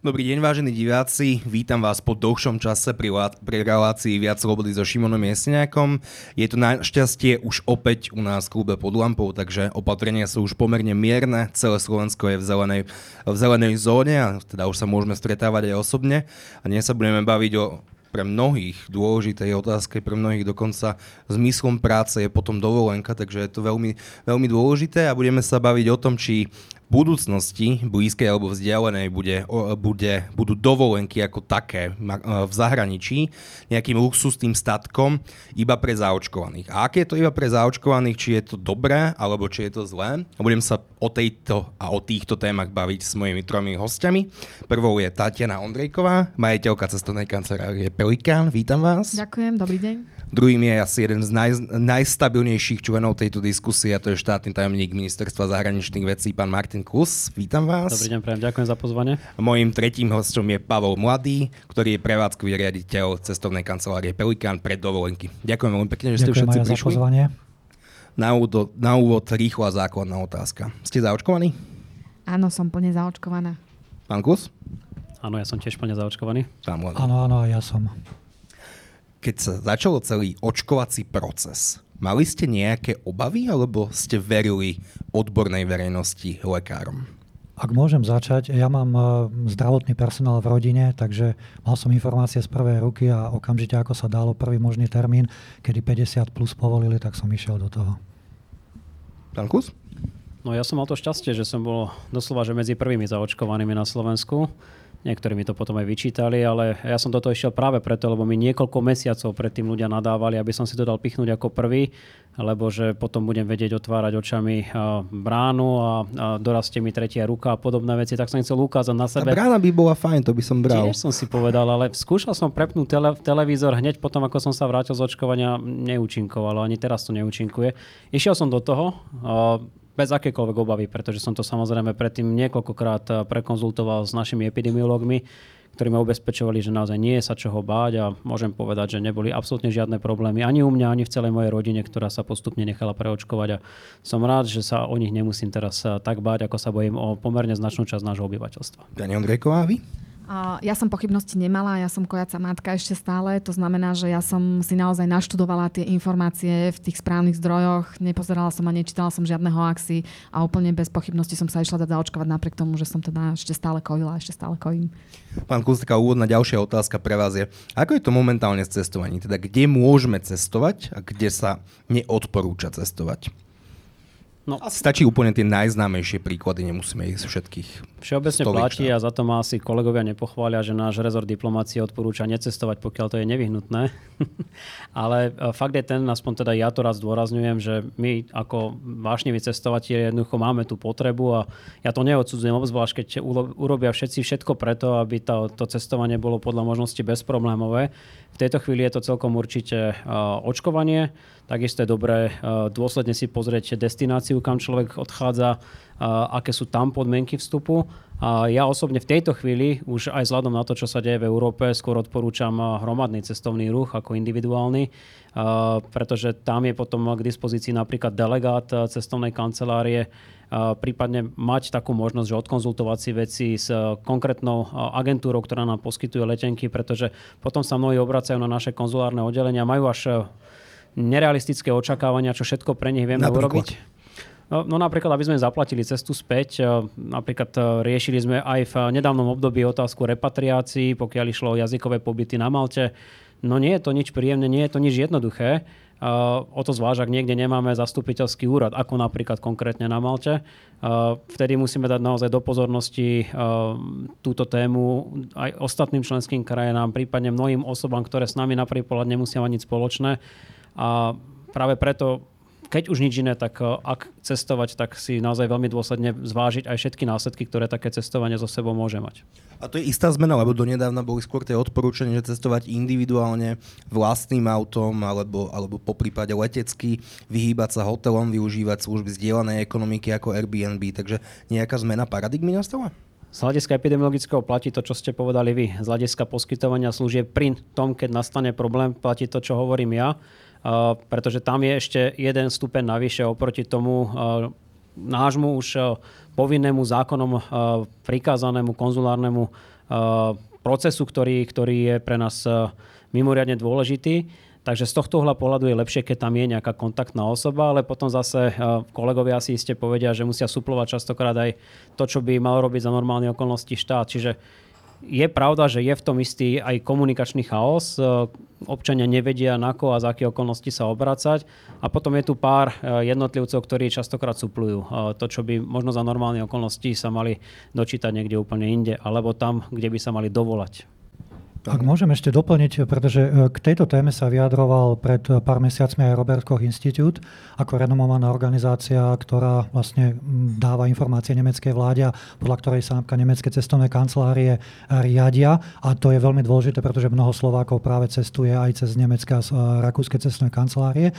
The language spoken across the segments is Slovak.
Dobrý deň, vážení diváci. Vítam vás po dlhšom čase pri, pri relácii Viac slobody so Šimonom Jeseniakom. Je to našťastie už opäť u nás v klube pod lampou, takže opatrenia sú už pomerne mierne. Celé Slovensko je v zelenej, v zelenej zóne a teda už sa môžeme stretávať aj osobne. A dnes sa budeme baviť o pre mnohých dôležitej otázke, pre mnohých dokonca zmyslom práce je potom dovolenka, takže je to veľmi, veľmi dôležité a budeme sa baviť o tom, či budúcnosti, blízkej alebo vzdialenej, bude, bude, budú dovolenky ako také v zahraničí nejakým luxusným statkom iba pre zaočkovaných. A aké je to iba pre zaočkovaných, či je to dobré alebo či je to zlé? A budem sa o tejto a o týchto témach baviť s mojimi tromi hostiami. Prvou je Tatiana Ondrejková, majiteľka cestovnej kancelárie Pelikán. Vítam vás. Ďakujem, dobrý deň. Druhým je asi jeden z naj, najstabilnejších členov tejto diskusie a to je štátny tajomník ministerstva zahraničných vecí, pán Martin Kus. Vítam vás. Dobrý deň, prajem, ďakujem za pozvanie. Mojím tretím hostom je Pavol Mladý, ktorý je prevádzkový riaditeľ cestovnej kancelárie Pelikán pre dovolenky. Ďakujem veľmi pekne, že ste všetci prišli. Za pozvanie. Na úvod, na úvod rýchla základná otázka. Ste zaočkovaní? Áno, som plne zaočkovaná. Pán Kus? Áno, ja som tiež plne zaočkovaný. Áno, áno, ja som keď sa začal celý očkovací proces, mali ste nejaké obavy alebo ste verili odbornej verejnosti lekárom? Ak môžem začať, ja mám e, zdravotný personál v rodine, takže mal som informácie z prvej ruky a okamžite ako sa dalo prvý možný termín, kedy 50 plus povolili, tak som išiel do toho. Pán Kus? No ja som mal to šťastie, že som bol doslova že medzi prvými zaočkovanými na Slovensku. Niektorí mi to potom aj vyčítali, ale ja som do toho išiel práve preto, lebo mi niekoľko mesiacov predtým ľudia nadávali, aby som si to dal pichnúť ako prvý, lebo že potom budem vedieť otvárať očami bránu a dorastie mi tretia ruka a podobné veci, tak som chcel ukázať na sebe. A brána by bola fajn, to by som bral. Tiež som si povedal, ale skúšal som prepnúť tele, televízor hneď potom, ako som sa vrátil z očkovania, neúčinkovalo, ani teraz to neúčinkuje. Išiel som do toho, bez akékoľvek obavy, pretože som to samozrejme predtým niekoľkokrát eh, prekonzultoval s našimi epidemiológmi, ktorí ma ubezpečovali, že naozaj nie je sa čoho báť a môžem povedať, že neboli absolútne žiadne problémy ani u mňa, ani v celej mojej rodine, ktorá sa postupne nechala preočkovať a som rád, že sa o nich nemusím teraz eh, tak báť, ako sa bojím o pomerne značnú časť nášho obyvateľstva. Pani Ondrejková, vy? Ja som pochybnosti nemala, ja som kojaca matka ešte stále, to znamená, že ja som si naozaj naštudovala tie informácie v tých správnych zdrojoch, nepozerala som a nečítala som žiadne hoaxy a úplne bez pochybnosti som sa išla dať zaočkovať napriek tomu, že som teda ešte stále kojila, ešte stále kojím. Pán Kus, taká úvodná ďalšia otázka pre vás je, ako je to momentálne s cestovaním? Teda kde môžeme cestovať a kde sa neodporúča cestovať? No. Asi stačí úplne tie najznámejšie príklady, nemusíme ich všetkých. Všeobecne platí a za to ma asi kolegovia nepochvália, že náš rezort diplomácie odporúča necestovať, pokiaľ to je nevyhnutné. Ale e, fakt je ten, aspoň teda ja to raz zdôrazňujem, že my ako vášniví cestovatelia jednoducho máme tú potrebu a ja to neodsudzujem, obzvlášť keď urobia všetci všetko preto, aby to, to cestovanie bolo podľa možnosti bezproblémové. V tejto chvíli je to celkom určite uh, očkovanie. Takisto je dobré uh, dôsledne si pozrieť destináciu, kam človek odchádza, uh, aké sú tam podmienky vstupu. A ja osobne v tejto chvíli, už aj vzhľadom na to, čo sa deje v Európe, skôr odporúčam hromadný cestovný ruch ako individuálny, pretože tam je potom k dispozícii napríklad delegát cestovnej kancelárie, prípadne mať takú možnosť, že odkonzultovať si veci s konkrétnou agentúrou, ktorá nám poskytuje letenky, pretože potom sa mnohí obracajú na naše konzulárne oddelenia, majú až nerealistické očakávania, čo všetko pre nich vieme Napríklad. urobiť. No, no napríklad, aby sme zaplatili cestu späť, napríklad riešili sme aj v nedávnom období otázku repatriácií, pokiaľ išlo o jazykové pobyty na Malte. No nie je to nič príjemné, nie je to nič jednoduché. Uh, o to zvlášť, ak niekde nemáme zastupiteľský úrad, ako napríklad konkrétne na Malte. Vtedy musíme dať naozaj do pozornosti túto tému aj ostatným členským krajinám, prípadne mnohým osobám, ktoré s nami na prvý pohľad nemusia mať nič spoločné. A práve preto keď už nič iné, tak eh, ak cestovať, tak si naozaj veľmi dôsledne zvážiť aj všetky následky, ktoré také cestovanie so sebou môže mať. A to je istá zmena, lebo donedávna boli skôr tie odporúčania, že cestovať individuálne vlastným autom alebo, alebo po prípade letecky, vyhýbať sa hotelom, využívať služby zdieľanej ekonomiky ako Airbnb. Takže nejaká zmena paradigmy nastala? Z hľadiska epidemiologického platí to, čo ste povedali vy. Z hľadiska poskytovania služieb pri tom, keď nastane problém, platí to, čo hovorím ja pretože tam je ešte jeden stupeň navyše oproti tomu nášmu už povinnému zákonom prikázanému konzulárnemu procesu, ktorý, ktorý je pre nás mimoriadne dôležitý. Takže z tohto uhla pohľadu je lepšie, keď tam je nejaká kontaktná osoba, ale potom zase kolegovia si iste povedia, že musia suplovať častokrát aj to, čo by mal robiť za normálne okolnosti štát. Čiže je pravda, že je v tom istý aj komunikačný chaos. E, občania nevedia, na ko a za aké okolnosti sa obracať. A potom je tu pár e, jednotlivcov, ktorí častokrát suplujú e, to, čo by možno za normálne okolnosti sa mali dočítať niekde úplne inde, alebo tam, kde by sa mali dovolať. Ak môžem ešte doplniť, pretože e, k tejto téme sa vyjadroval pred pár mesiacmi aj Robert Koch Institute ako renomovaná organizácia, ktorá vlastne dáva informácie nemeckej vláde, podľa ktorej sa napríklad nemecké cestovné kancelárie riadia. A to je veľmi dôležité, pretože mnoho Slovákov práve cestuje aj cez nemecké a rakúske cestovné kancelárie.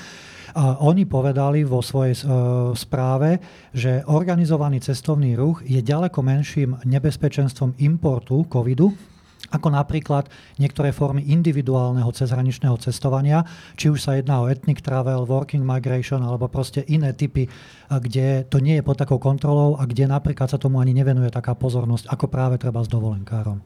A oni povedali vo svojej e, správe, že organizovaný cestovný ruch je ďaleko menším nebezpečenstvom importu covidu, ako napríklad niektoré formy individuálneho cezhraničného cestovania, či už sa jedná o ethnic travel, working migration alebo proste iné typy, kde to nie je pod takou kontrolou a kde napríklad sa tomu ani nevenuje taká pozornosť, ako práve treba s dovolenkárom.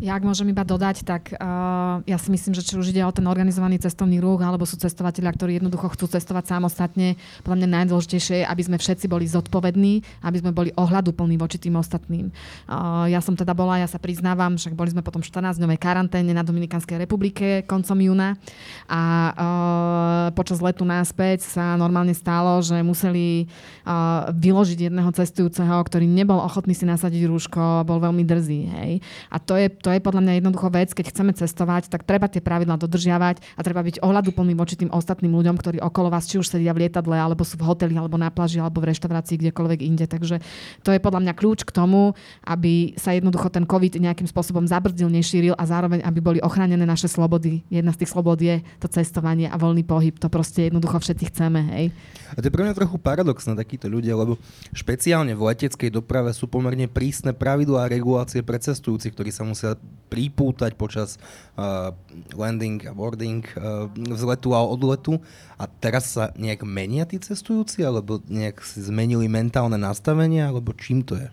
Ja ak môžem iba dodať, tak uh, ja si myslím, že či už ide o ten organizovaný cestovný ruch, alebo sú cestovateľia, ktorí jednoducho chcú cestovať samostatne, podľa mňa najdôležitejšie je, aby sme všetci boli zodpovední, aby sme boli ohľaduplní voči tým ostatným. Uh, ja som teda bola, ja sa priznávam, však boli sme potom 14-dňovej karanténe na Dominikanskej republike koncom júna a uh, počas letu náspäť sa normálne stalo, že museli uh, vyložiť jedného cestujúceho, ktorý nebol ochotný si nasadiť rúško, bol veľmi drzý. Hej. A to je, to to je podľa mňa jednoducho vec, keď chceme cestovať, tak treba tie pravidlá dodržiavať a treba byť ohľaduplný voči tým ostatným ľuďom, ktorí okolo vás či už sedia v lietadle, alebo sú v hoteli, alebo na pláži, alebo v reštaurácii, kdekoľvek inde. Takže to je podľa mňa kľúč k tomu, aby sa jednoducho ten COVID nejakým spôsobom zabrzdil, nešíril a zároveň, aby boli ochránené naše slobody. Jedna z tých slobod je to cestovanie a voľný pohyb. To proste jednoducho všetci chceme. Hej. A to je pre mňa trochu paradoxné takíto ľudia, lebo špeciálne v leteckej doprave sú pomerne prísne pravidlá a regulácie pre cestujúcich, ktorí sa musia pripútať počas uh, landing a boarding uh, vzletu a odletu. A teraz sa nejak menia tí cestujúci, alebo nejak si zmenili mentálne nastavenie, alebo čím to je?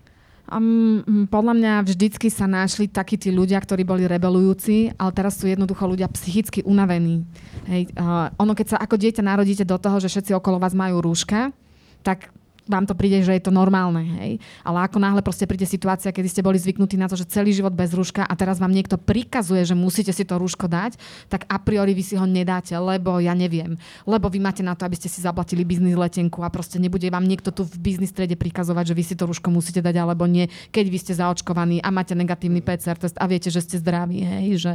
Um, podľa mňa vždycky sa našli takí tí ľudia, ktorí boli rebelujúci, ale teraz sú jednoducho ľudia psychicky unavení. Hej, uh, ono, keď sa ako dieťa narodíte do toho, že všetci okolo vás majú rúška, tak vám to príde, že je to normálne, hej. Ale ako náhle proste príde situácia, kedy ste boli zvyknutí na to, že celý život bez rúška a teraz vám niekto prikazuje, že musíte si to rúško dať, tak a priori vy si ho nedáte, lebo ja neviem. Lebo vy máte na to, aby ste si zaplatili biznis letenku a proste nebude vám niekto tu v biznis strede prikazovať, že vy si to rúško musíte dať alebo nie, keď vy ste zaočkovaní a máte negatívny PCR test a viete, že ste zdraví, hej. Že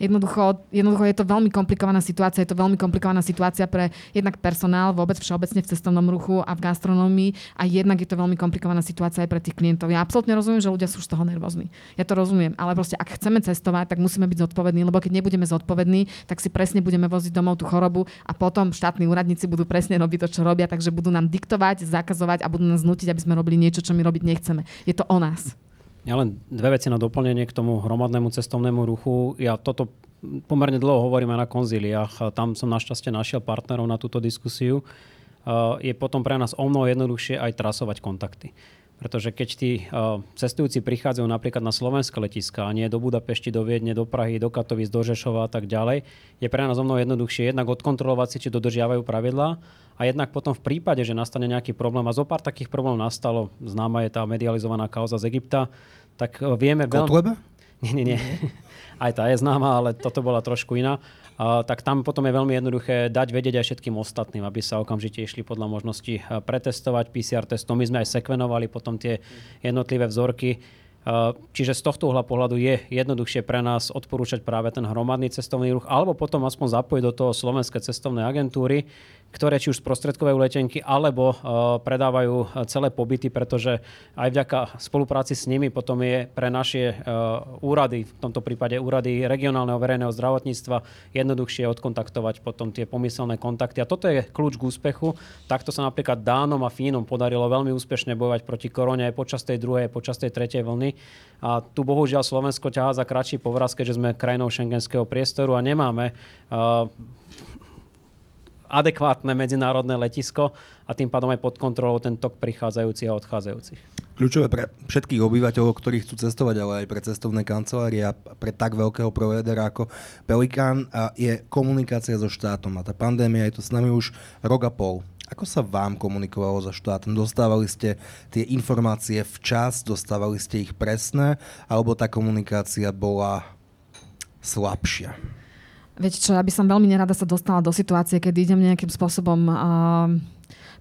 jednoducho, jednoducho je to veľmi komplikovaná situácia, je to veľmi komplikovaná situácia pre jednak personál vôbec všeobecne v cestovnom ruchu a v gastronómii a jednak je to veľmi komplikovaná situácia aj pre tých klientov. Ja absolútne rozumiem, že ľudia sú z toho nervózni. Ja to rozumiem, ale proste ak chceme cestovať, tak musíme byť zodpovední, lebo keď nebudeme zodpovední, tak si presne budeme voziť domov tú chorobu a potom štátni úradníci budú presne robiť to, čo robia, takže budú nám diktovať, zakazovať a budú nás nutiť, aby sme robili niečo, čo my robiť nechceme. Je to o nás. Ja len dve veci na doplnenie k tomu hromadnému cestovnému ruchu. Ja toto pomerne dlho hovorím aj na konzíliách. Tam som našťastie našiel partnerov na túto diskusiu je potom pre nás o mnoho jednoduchšie aj trasovať kontakty. Pretože keď tí uh, cestujúci prichádzajú napríklad na slovenské letiska a nie do Budapešti, do Viedne, do Prahy, do Katovic, do Žešova a tak ďalej, je pre nás o mnoho jednoduchšie jednak odkontrolovať si, či dodržiavajú pravidlá a jednak potom v prípade, že nastane nejaký problém a zo pár takých problémov nastalo, známa je tá medializovaná kauza z Egypta, tak vieme... Kotlebe? Veľmi... Nie, nie, nie. Aj tá je známa, ale toto bola trošku iná tak tam potom je veľmi jednoduché dať vedieť aj všetkým ostatným, aby sa okamžite išli podľa možnosti pretestovať PCR testom. My sme aj sekvenovali potom tie jednotlivé vzorky. Čiže z tohto uhla pohľadu je jednoduchšie pre nás odporúčať práve ten hromadný cestovný ruch, alebo potom aspoň zapojiť do toho slovenské cestovné agentúry, ktoré či už sprostredkovajú letenky, alebo uh, predávajú uh, celé pobyty, pretože aj vďaka spolupráci s nimi potom je pre naše uh, úrady, v tomto prípade úrady regionálneho verejného zdravotníctva, jednoduchšie odkontaktovať potom tie pomyselné kontakty. A toto je kľúč k úspechu. Takto sa napríklad Dánom a Fínom podarilo veľmi úspešne bojovať proti korone aj počas tej druhej, počas tej tretej vlny. A tu bohužiaľ Slovensko ťahá za kratší povraz, keďže sme krajinou šengenského priestoru a nemáme uh, adekvátne medzinárodné letisko a tým pádom aj pod kontrolou ten tok prichádzajúcich a odchádzajúcich. Kľúčové pre všetkých obyvateľov, ktorí chcú cestovať, ale aj pre cestovné kancelárie a pre tak veľkého provedera ako Pelikán je komunikácia so štátom. A tá pandémia je tu s nami už rok a pol. Ako sa vám komunikovalo so štátom? Dostávali ste tie informácie včas, dostávali ste ich presné, alebo tá komunikácia bola slabšia? Viete čo, ja by som veľmi nerada sa dostala do situácie, keď idem nejakým spôsobom uh,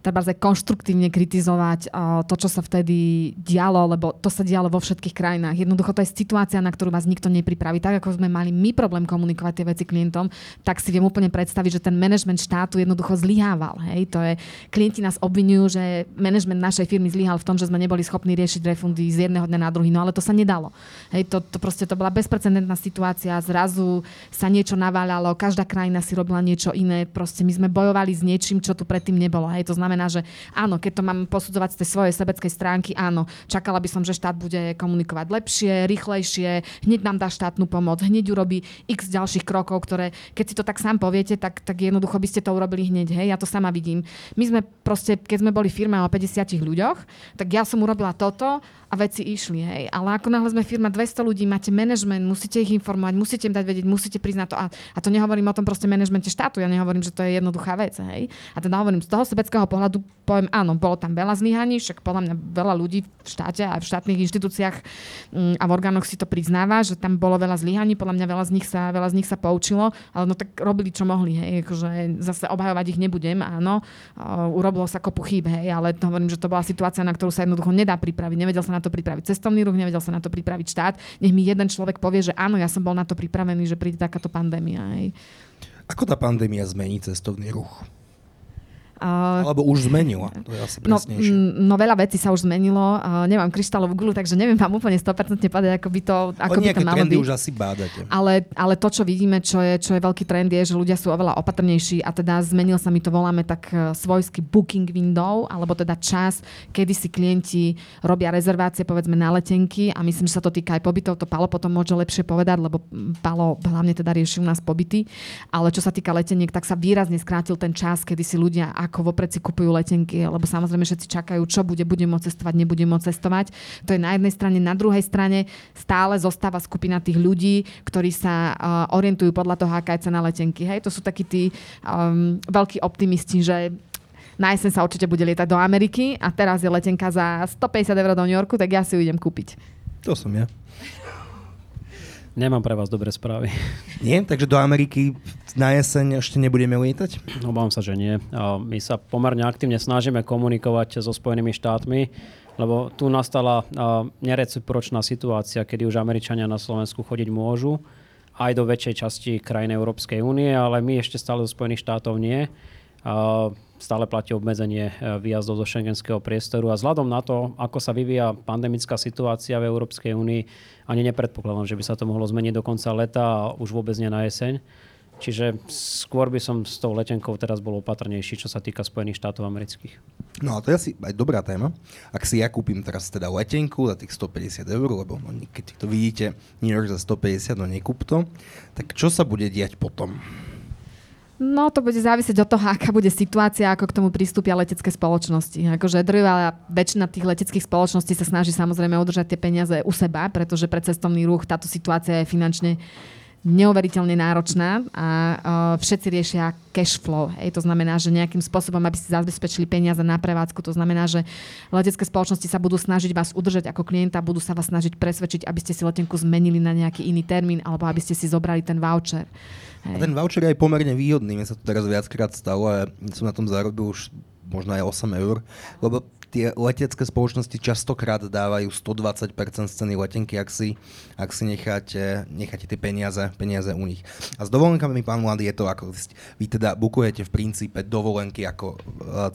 treba aj konštruktívne kritizovať uh, to, čo sa vtedy dialo, lebo to sa dialo vo všetkých krajinách. Jednoducho to je situácia, na ktorú vás nikto nepripraví. Tak ako sme mali my problém komunikovať tie veci klientom, tak si viem úplne predstaviť, že ten manažment štátu jednoducho zlyhával. Hej? To je, klienti nás obvinujú, že manažment našej firmy zlyhal v tom, že sme neboli schopní riešiť refundy z jedného dňa na druhý, no ale to sa nedalo. Hej? To, to proste to bola bezprecedentná situácia, zrazu sa niečo naváľalo, každá krajina si robila niečo iné, proste my sme bojovali s niečím, čo tu predtým nebolo. Hej? To znamená, znamená, že áno, keď to mám posudzovať z tej svojej sebeckej stránky, áno, čakala by som, že štát bude komunikovať lepšie, rýchlejšie, hneď nám dá štátnu pomoc, hneď urobí x ďalších krokov, ktoré, keď si to tak sám poviete, tak, tak jednoducho by ste to urobili hneď, hej, ja to sama vidím. My sme proste, keď sme boli firma o 50 ľuďoch, tak ja som urobila toto a veci išli, hej. Ale ako náhle sme firma 200 ľudí, máte manažment, musíte ich informovať, musíte im dať vedieť, musíte priznať to. A, a to nehovorím o tom proste manažmente štátu, ja nehovorím, že to je jednoduchá vec, hej. A teda hovorím, z toho sebeckého pohľadu poviem, áno, bolo tam veľa zlyhaní, však podľa mňa veľa ľudí v štáte a v štátnych inštitúciách mm, a v orgánoch si to priznáva, že tam bolo veľa zlyhaní, podľa mňa veľa z nich sa, veľa z nich sa poučilo, ale no tak robili, čo mohli, hej, akože zase obhajovať ich nebudem, áno, urobilo sa kopu chýb, hej, ale to hovorím, že to bola situácia, na ktorú sa jednoducho nedá pripraviť, nevedel sa na to pripraviť cestovný ruch, nevedel sa na to pripraviť štát. Nech mi jeden človek povie, že áno, ja som bol na to pripravený, že príde takáto pandémia. Hej. Ako tá pandémia zmení cestovný ruch? Uh, Alebo už zmenila, to je asi no, no veľa vecí sa už zmenilo. Uh, nemám kryštálovú gulu, takže neviem vám úplne 100% povedať, ako by to, ako by to malo byť. už asi bádate. Ale, ale to, čo vidíme, čo je, čo je veľký trend, je, že ľudia sú oveľa opatrnejší a teda zmenil sa, my to voláme tak e, svojský booking window, alebo teda čas, kedy si klienti robia rezervácie, povedzme, na letenky a myslím, že sa to týka aj pobytov. To Palo potom môže lepšie povedať, lebo Palo hlavne teda rieši u nás pobyty. Ale čo sa týka leteniek, tak sa výrazne skrátil ten čas, kedy si ľudia ako vopred si kupujú letenky, lebo samozrejme všetci čakajú, čo bude, budem môcť cestovať, nebudem môcť cestovať. To je na jednej strane. Na druhej strane stále zostáva skupina tých ľudí, ktorí sa uh, orientujú podľa toho, aká je cena letenky. Hej, to sú takí tí um, veľkí optimisti, že na jeseň sa určite bude lietať do Ameriky a teraz je letenka za 150 eur do New Yorku, tak ja si ju idem kúpiť. To som ja. Nemám pre vás dobré správy. Nie? Takže do Ameriky na jeseň ešte nebudeme lietať? Obávam sa, že nie. My sa pomerne aktívne snažíme komunikovať so Spojenými štátmi, lebo tu nastala nerecipročná situácia, kedy už Američania na Slovensku chodiť môžu, aj do väčšej časti krajín Európskej únie, ale my ešte stále do Spojených štátov nie stále platí obmedzenie e, výjazdov do šengenského priestoru a vzhľadom na to, ako sa vyvíja pandemická situácia v Európskej únii, ani nepredpokladám, že by sa to mohlo zmeniť do konca leta a už vôbec nie na jeseň. Čiže skôr by som s tou letenkou teraz bol opatrnejší, čo sa týka Spojených štátov amerických. No a to je asi aj dobrá téma. Ak si ja kúpim teraz teda letenku za tých 150 eur, lebo no, keď to vidíte New York za 150, no nekúp to, tak čo sa bude diať potom? No, to bude závisieť od toho, aká bude situácia, ako k tomu pristúpia letecké spoločnosti. Akože drvá väčšina tých leteckých spoločností sa snaží samozrejme udržať tie peniaze u seba, pretože pre cestovný ruch táto situácia je finančne neuveriteľne náročná a uh, všetci riešia cash flow. Hej. To znamená, že nejakým spôsobom, aby si zabezpečili peniaze na prevádzku, to znamená, že letecké spoločnosti sa budú snažiť vás udržať ako klienta, budú sa vás snažiť presvedčiť, aby ste si letenku zmenili na nejaký iný termín alebo aby ste si zobrali ten voucher. Hej. A ten voucher je aj pomerne výhodný. Mne sa to teraz viackrát stalo a som na tom zarobil už možno aj 8 eur, lebo tie letecké spoločnosti častokrát dávajú 120% z ceny letenky, ak si, ak si necháte, necháte tie peniaze, peniaze u nich. A s dovolenkami, pán Mladý, je to ako vy teda bukujete v princípe dovolenky ako e,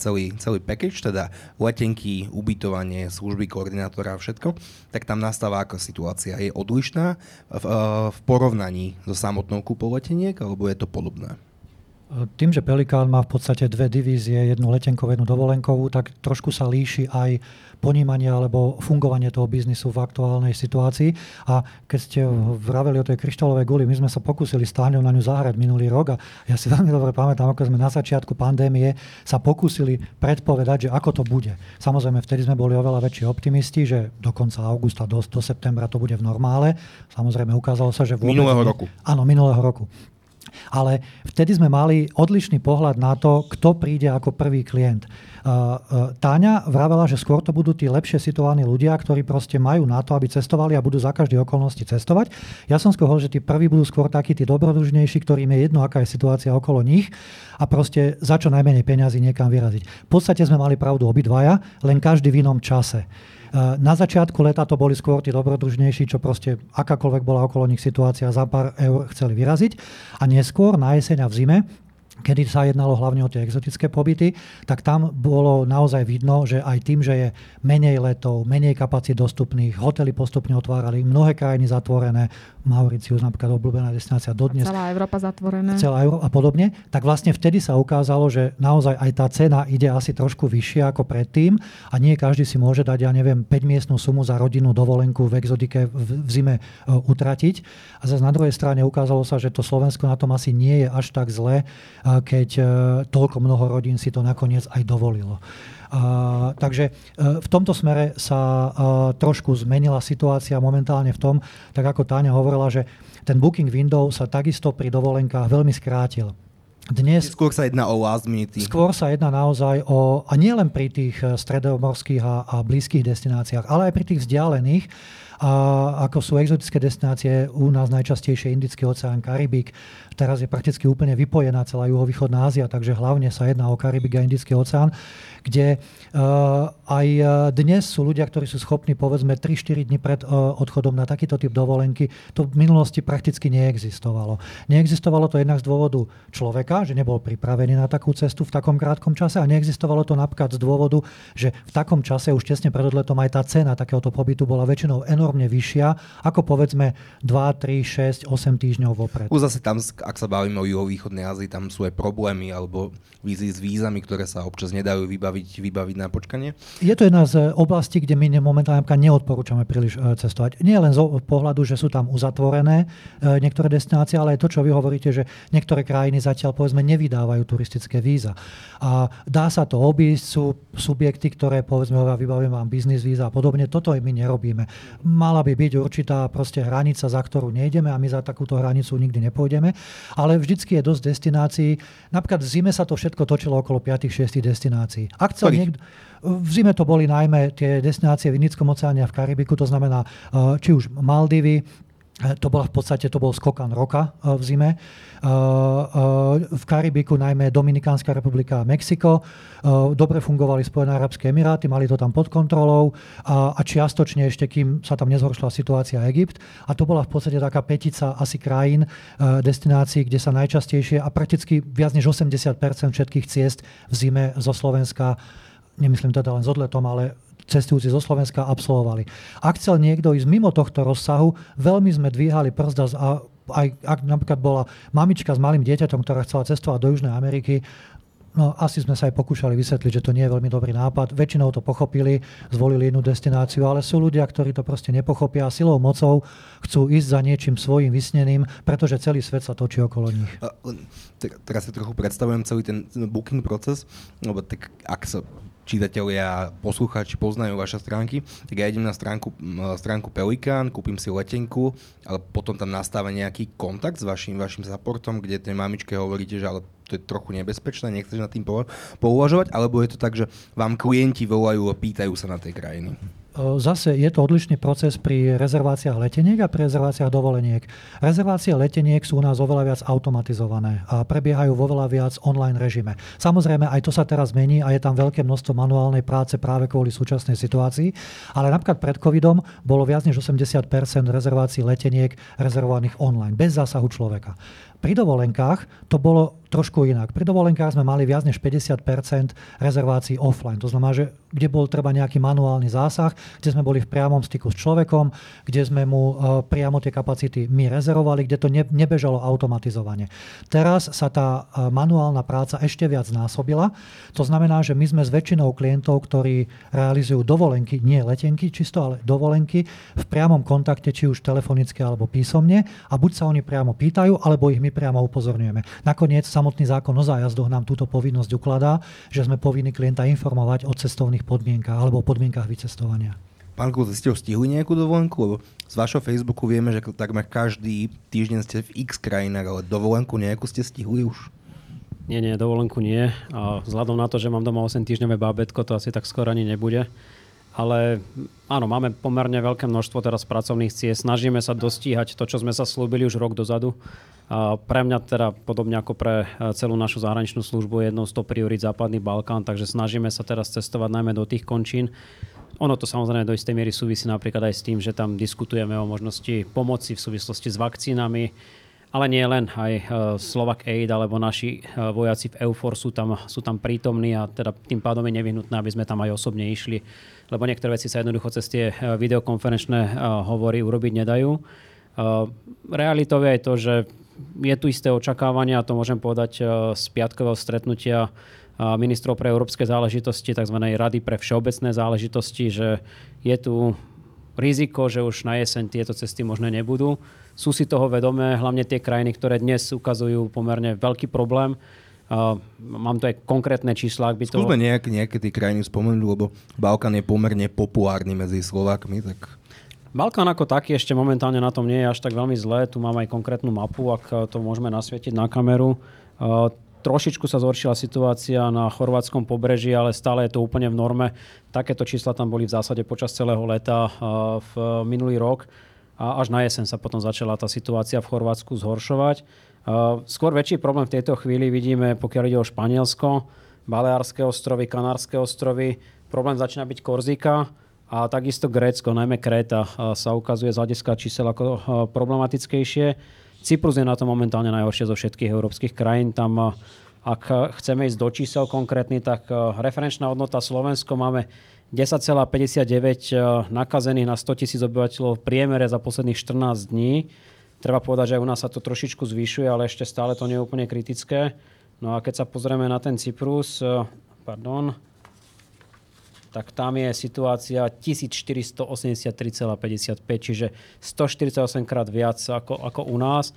celý, celý package, teda letenky, ubytovanie, služby koordinátora a všetko, tak tam nastáva ako situácia. Je odlišná v, e, v porovnaní so samotnou kúpou leteniek, alebo je to podobné? Tým, že Pelikán má v podstate dve divízie, jednu letenkovú, jednu dovolenkovú, tak trošku sa líši aj ponímanie alebo fungovanie toho biznisu v aktuálnej situácii. A keď ste vraveli o tej kryštálovej guli, my sme sa pokúsili s Táňou na ňu zahrať minulý rok a ja si veľmi dobre pamätám, ako sme na začiatku pandémie sa pokúsili predpovedať, že ako to bude. Samozrejme, vtedy sme boli oveľa väčší optimisti, že do konca augusta, do, do septembra to bude v normále. Samozrejme, ukázalo sa, že vôbec... Minulého roku. Áno, minulého roku. Ale vtedy sme mali odlišný pohľad na to, kto príde ako prvý klient. Táňa vravela, že skôr to budú tí lepšie situovaní ľudia, ktorí proste majú na to, aby cestovali a budú za každé okolnosti cestovať. Ja som skôr že tí prví budú skôr takí tí dobrodružnejší, ktorým je jedno, aká je situácia okolo nich a proste za čo najmenej peňazí niekam vyraziť. V podstate sme mali pravdu obidvaja, len každý v inom čase. Na začiatku leta to boli skôr tí dobrodružnejší, čo proste akákoľvek bola okolo nich situácia, za pár eur chceli vyraziť. A neskôr na jeseň a v zime kedy sa jednalo hlavne o tie exotické pobyty, tak tam bolo naozaj vidno, že aj tým, že je menej letov, menej kapacít dostupných, hotely postupne otvárali, mnohé krajiny zatvorené, Mauricius napríklad obľúbená destinácia dodnes. Celá Európa zatvorená. Celá Európa a podobne. Tak vlastne vtedy sa ukázalo, že naozaj aj tá cena ide asi trošku vyššia ako predtým a nie každý si môže dať, ja neviem, 5 miestnú sumu za rodinnú dovolenku v exotike v, zime uh, utratiť. A zase na druhej strane ukázalo sa, že to Slovensko na tom asi nie je až tak zle, keď uh, toľko mnoho rodín si to nakoniec aj dovolilo. Uh, takže uh, v tomto smere sa uh, trošku zmenila situácia momentálne v tom, tak ako Táňa hovorila, že ten booking window sa takisto pri dovolenkách veľmi skrátil. Dnes, skôr sa jedná o last minute. Skôr sa jedná naozaj o, a nie len pri tých stredomorských a, a blízkych destináciách, ale aj pri tých vzdialených, a ako sú exotické destinácie, u nás najčastejšie Indický oceán, Karibik, teraz je prakticky úplne vypojená celá juhovýchodná Ázia, takže hlavne sa jedná o Karibik a Indický oceán, kde uh, aj eh, dnes sú ľudia, ktorí sú schopní povedzme 3-4 dní pred uh, odchodom na takýto typ dovolenky. To v minulosti prakticky neexistovalo. Neexistovalo to jednak z dôvodu človeka, že nebol pripravený na takú cestu v takom krátkom čase a neexistovalo to napríklad z dôvodu, že v takom čase už tesne pred odletom aj tá cena takéhoto pobytu bola väčšinou enormne vyššia ako povedzme 2, 3, 6, 8 týždňov vopred. Už zase tam ak sa bavíme o juhovýchodnej Ázii, tam sú aj problémy alebo vízy s vízami, ktoré sa občas nedajú vybaviť, vybaviť na počkanie? Je to jedna z oblastí, kde my momentálne neodporúčame príliš e, cestovať. Nie len z pohľadu, že sú tam uzatvorené e, niektoré destinácie, ale aj to, čo vy hovoríte, že niektoré krajiny zatiaľ povedzme nevydávajú turistické víza. A dá sa to obísť, sú subjekty, ktoré povedzme vybavím vám biznis víza a podobne. Toto my nerobíme. Mala by byť určitá proste hranica, za ktorú nejdeme a my za takúto hranicu nikdy nepôjdeme ale vždycky je dosť destinácií. Napríklad v zime sa to všetko točilo okolo 5-6 destinácií. Ak chcel niekto, v zime to boli najmä tie destinácie v Indickom oceáne a v Karibiku, to znamená eh, či už Maldivy, to bola v podstate to bol skokan roka eh, v zime. Eh, v Karibiku najmä Dominikánska republika a Mexiko. Dobre fungovali Spojené arabské emiráty, mali to tam pod kontrolou a čiastočne ešte, kým sa tam nezhoršila situácia Egypt. A to bola v podstate taká petica asi krajín, destinácií, kde sa najčastejšie a prakticky viac než 80 všetkých ciest v zime zo Slovenska nemyslím teda len s odletom, ale cestujúci zo Slovenska absolvovali. Ak chcel niekto ísť mimo tohto rozsahu, veľmi sme dvíhali brzda a aj ak napríklad bola mamička s malým dieťaťom, ktorá chcela cestovať do Južnej Ameriky, No, asi sme sa aj pokúšali vysvetliť, že to nie je veľmi dobrý nápad. Väčšinou to pochopili, zvolili inú destináciu, ale sú ľudia, ktorí to proste nepochopia a silou mocou chcú ísť za niečím svojim vysneným, pretože celý svet sa točí okolo nich. Teraz si trochu predstavujem celý ten booking proces, lebo tak ak sa čitatelia, poslucháči poznajú vaše stránky, tak ja idem na stránku, stránku Pelikán, kúpim si letenku, ale potom tam nastáva nejaký kontakt s vašim, vašim supportom, kde tej mamičke hovoríte, že ale to je trochu nebezpečné, nechceš nad tým pouvažovať, alebo je to tak, že vám klienti volajú a pýtajú sa na tej krajiny? Zase je to odlišný proces pri rezerváciách leteniek a pri rezerváciách dovoleniek. Rezervácie leteniek sú u nás oveľa viac automatizované a prebiehajú vo veľa viac online režime. Samozrejme, aj to sa teraz mení a je tam veľké množstvo manuálnej práce práve kvôli súčasnej situácii, ale napríklad pred covidom bolo viac než 80% rezervácií leteniek rezervovaných online, bez zásahu človeka. Pri dovolenkách to bolo trošku inak. Pri dovolenkách sme mali viac než 50% rezervácií offline. To znamená, že kde bol treba nejaký manuálny zásah, kde sme boli v priamom styku s človekom, kde sme mu uh, priamo tie kapacity my rezervovali, kde to ne, nebežalo automatizovane. Teraz sa tá uh, manuálna práca ešte viac násobila. To znamená, že my sme s väčšinou klientov, ktorí realizujú dovolenky, nie letenky čisto, ale dovolenky, v priamom kontakte, či už telefonicky alebo písomne a buď sa oni priamo pýtajú, alebo ich my priamo upozorňujeme. Nakoniec samotný zákon o zájazdoch nám túto povinnosť ukladá, že sme povinni klienta informovať o cestovných podmienkach alebo o podmienkach vycestovania. Pán Klut, ste už stihli nejakú dovolenku? Lebo z vašho Facebooku vieme, že takmer každý týždeň ste v x krajinách, ale dovolenku nejakú ste stihli už? Nie, nie, dovolenku nie. A vzhľadom na to, že mám doma 8 týždňové bábetko, to asi tak skoro ani nebude. Ale áno, máme pomerne veľké množstvo teraz pracovných ciest. Snažíme sa dostíhať to, čo sme sa slúbili už rok dozadu. Pre mňa teda, podobne ako pre e, celú našu zahraničnú službu, je jednou z to priorit Západný Balkán, takže snažíme sa teraz cestovať najmä do tých končín. Ono to samozrejme do istej miery súvisí napríklad aj s tým, že tam diskutujeme o možnosti pomoci v súvislosti s vakcínami, ale nie len, aj e, Slovak Aid alebo naši e, vojaci v EUFOR sú tam, sú tam prítomní a teda tým pádom je nevyhnutné, aby sme tam aj osobne išli, lebo niektoré veci sa jednoducho cez tie videokonferenčné hovory urobiť nedajú. Realitou je aj to, že je tu isté očakávanie, a to môžem povedať e, z piatkového stretnutia e, ministrov pre európske záležitosti, tzv. Rady pre všeobecné záležitosti, že je tu riziko, že už na jeseň tieto cesty možné nebudú. Sú si toho vedomé, hlavne tie krajiny, ktoré dnes ukazujú pomerne veľký problém. Uh, mám tu aj konkrétne čísla, ak by to... Skúsme nejak, nejaké tie krajiny spomenúť, lebo Balkán je pomerne populárny medzi Slovákmi, tak Balkán ako taký ešte momentálne na tom nie je až tak veľmi zlé. Tu mám aj konkrétnu mapu, ak to môžeme nasvietiť na kameru. Uh, trošičku sa zhoršila situácia na chorvátskom pobreží, ale stále je to úplne v norme. Takéto čísla tam boli v zásade počas celého leta v minulý rok a až na jeseň sa potom začala tá situácia v Chorvátsku zhoršovať. Skôr väčší problém v tejto chvíli vidíme, pokiaľ ide o Španielsko, Baleárske ostrovy, Kanárske ostrovy. Problém začína byť Korzika a takisto Grécko, najmä Kréta, sa ukazuje z hľadiska čísel ako problematickejšie. Cyprus je na to momentálne najhoršie zo všetkých európskych krajín. Tam, ak chceme ísť do čísel konkrétny, tak referenčná hodnota Slovensko máme 10,59 nakazených na 100 tisíc obyvateľov v priemere za posledných 14 dní. Treba povedať, že u nás sa to trošičku zvyšuje, ale ešte stále to nie je úplne kritické. No a keď sa pozrieme na ten Cyprus, pardon, tak tam je situácia 1483,55, čiže 148 krát viac ako, ako u nás.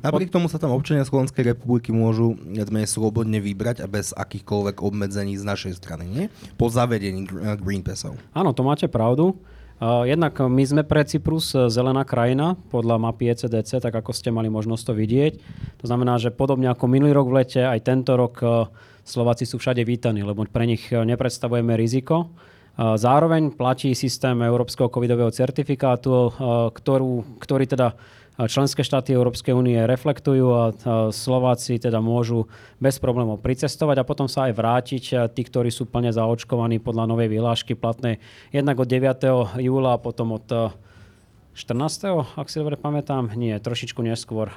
Napriek tomu sa tam občania Slovenskej republiky môžu slobodne vybrať a bez akýchkoľvek obmedzení z našej strany, nie? Po zavedení Green Passov. Áno, to máte pravdu. Jednak my sme pre Cyprus e, zelená krajina podľa mapy ECDC, tak ako ste mali možnosť to vidieť. To znamená, že podobne ako minulý rok v lete, aj tento rok e, Slováci sú všade vítaní, lebo pre nich eh, nepredstavujeme riziko. Eh, zároveň platí systém Európskeho covidového certifikátu, eh, ktorú, ktorý teda členské štáty Európskej únie reflektujú a Slováci teda môžu bez problémov pricestovať a potom sa aj vrátiť tí, ktorí sú plne zaočkovaní podľa novej vyhlášky platnej jednak od 9. júla a potom od 14. ak si dobre pamätám, nie, trošičku neskôr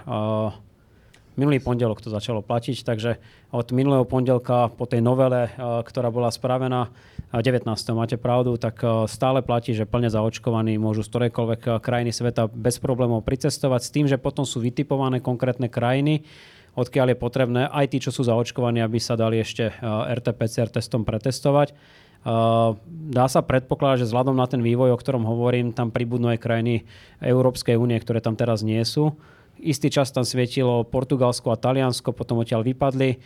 minulý pondelok to začalo platiť, takže od minulého pondelka po tej novele, eh, ktorá bola spravená 19. máte pravdu, tak eh, stále platí, že plne zaočkovaní môžu z ktorejkoľvek eh, krajiny sveta bez problémov pricestovať s tým, že potom sú vytipované konkrétne krajiny, odkiaľ je potrebné aj tí, čo sú zaočkovaní, aby sa dali ešte RT-PCR testom pretestovať. Dá sa predpokladať, že vzhľadom na ten vývoj, o ktorom hovorím, tam pribudnú aj krajiny Európskej únie, ktoré tam teraz nie sú. Istý čas tam svietilo Portugalsko a Taliansko, potom odtiaľ vypadli.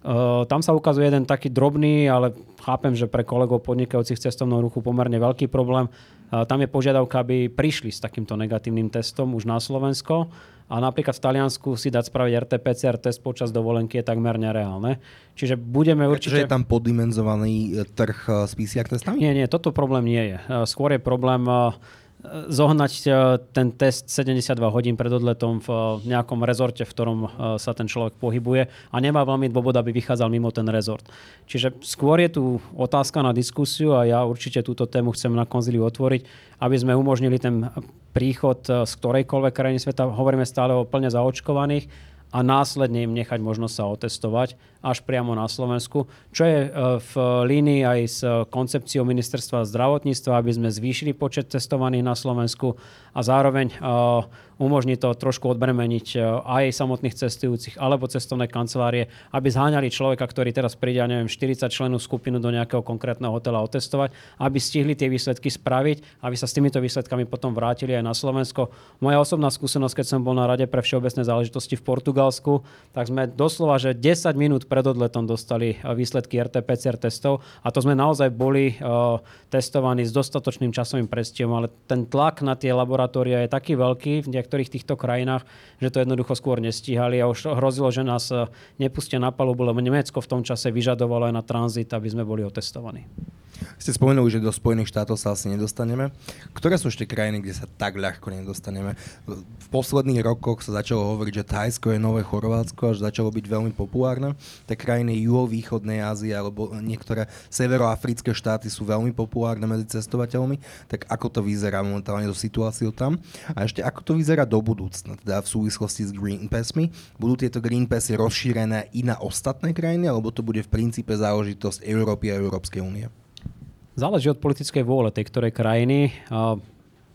Uh, tam sa ukazuje jeden taký drobný, ale chápem, že pre kolegov podnikajúcich v cestovnom ruchu pomerne veľký problém. Uh, tam je požiadavka, aby prišli s takýmto negatívnym testom už na Slovensko. A napríklad v Taliansku si dať spraviť RT-PCR test počas dovolenky je takmer nereálne. Čiže budeme určite... Čiže je tam poddimenzovaný e, trh s PCR testami? Nie, nie, toto problém nie je. Skôr je problém zohnať e, ten test 72 hodín pred odletom v e, nejakom rezorte, v ktorom sa ten človek pohybuje a nemá veľmi dôvod, aby vychádzal mimo ten rezort. Čiže skôr je tu otázka na diskusiu a ja určite túto tému chcem na konzíliu otvoriť, aby sme umožnili ten príchod z ktorejkoľvek krajiny sveta. Hovoríme stále o plne zaočkovaných a následne im nechať možnosť sa otestovať až priamo na Slovensku, čo je e, v línii aj s koncepciou ministerstva zdravotníctva, aby sme zvýšili počet testovaných na Slovensku a zároveň e, umožní to trošku odbremeniť e, aj samotných cestujúcich alebo cestovné kancelárie, aby zháňali človeka, ktorý teraz príde, neviem, 40 členú skupinu do nejakého konkrétneho hotela otestovať, aby stihli tie výsledky spraviť, aby sa s týmito výsledkami potom vrátili aj na Slovensko. Moja osobná skúsenosť, keď som bol na Rade pre všeobecné záležitosti v Portugalsku, tak sme doslova, že 10 minút pred odletom dostali e, výsledky RT-PCR testov a to sme naozaj boli uh, testovaní s dostatočným časovým prestihom, ale ten tlak na tie laboratória je taký veľký v niektorých týchto krajinách, že to jednoducho skôr nestíhali a už hrozilo, že nás e, nepustia na palubu, lebo Nemecko v tom čase vyžadovalo aj na tranzit, aby sme boli otestovaní. Ste spomenuli, že do Spojených štátov sa asi nedostaneme. Ktoré sú ešte krajiny, kde sa tak ľahko nedostaneme? V posledných rokoch sa začalo hovoriť, že Thajsko je nové Chorvátsko, až začalo byť veľmi populárne. Tie krajiny juhovýchodnej Ázie alebo niektoré severoafrické štáty sú veľmi populárne medzi cestovateľmi. Tak ako to vyzerá momentálne do situáciou tam? A ešte ako to vyzerá do budúcna, teda v súvislosti s Green Passmi? Budú tieto Green Passy rozšírené i na ostatné krajiny, alebo to bude v princípe záležitosť Európy a Európskej únie? Záleží od politickej vôle tej ktorej krajiny.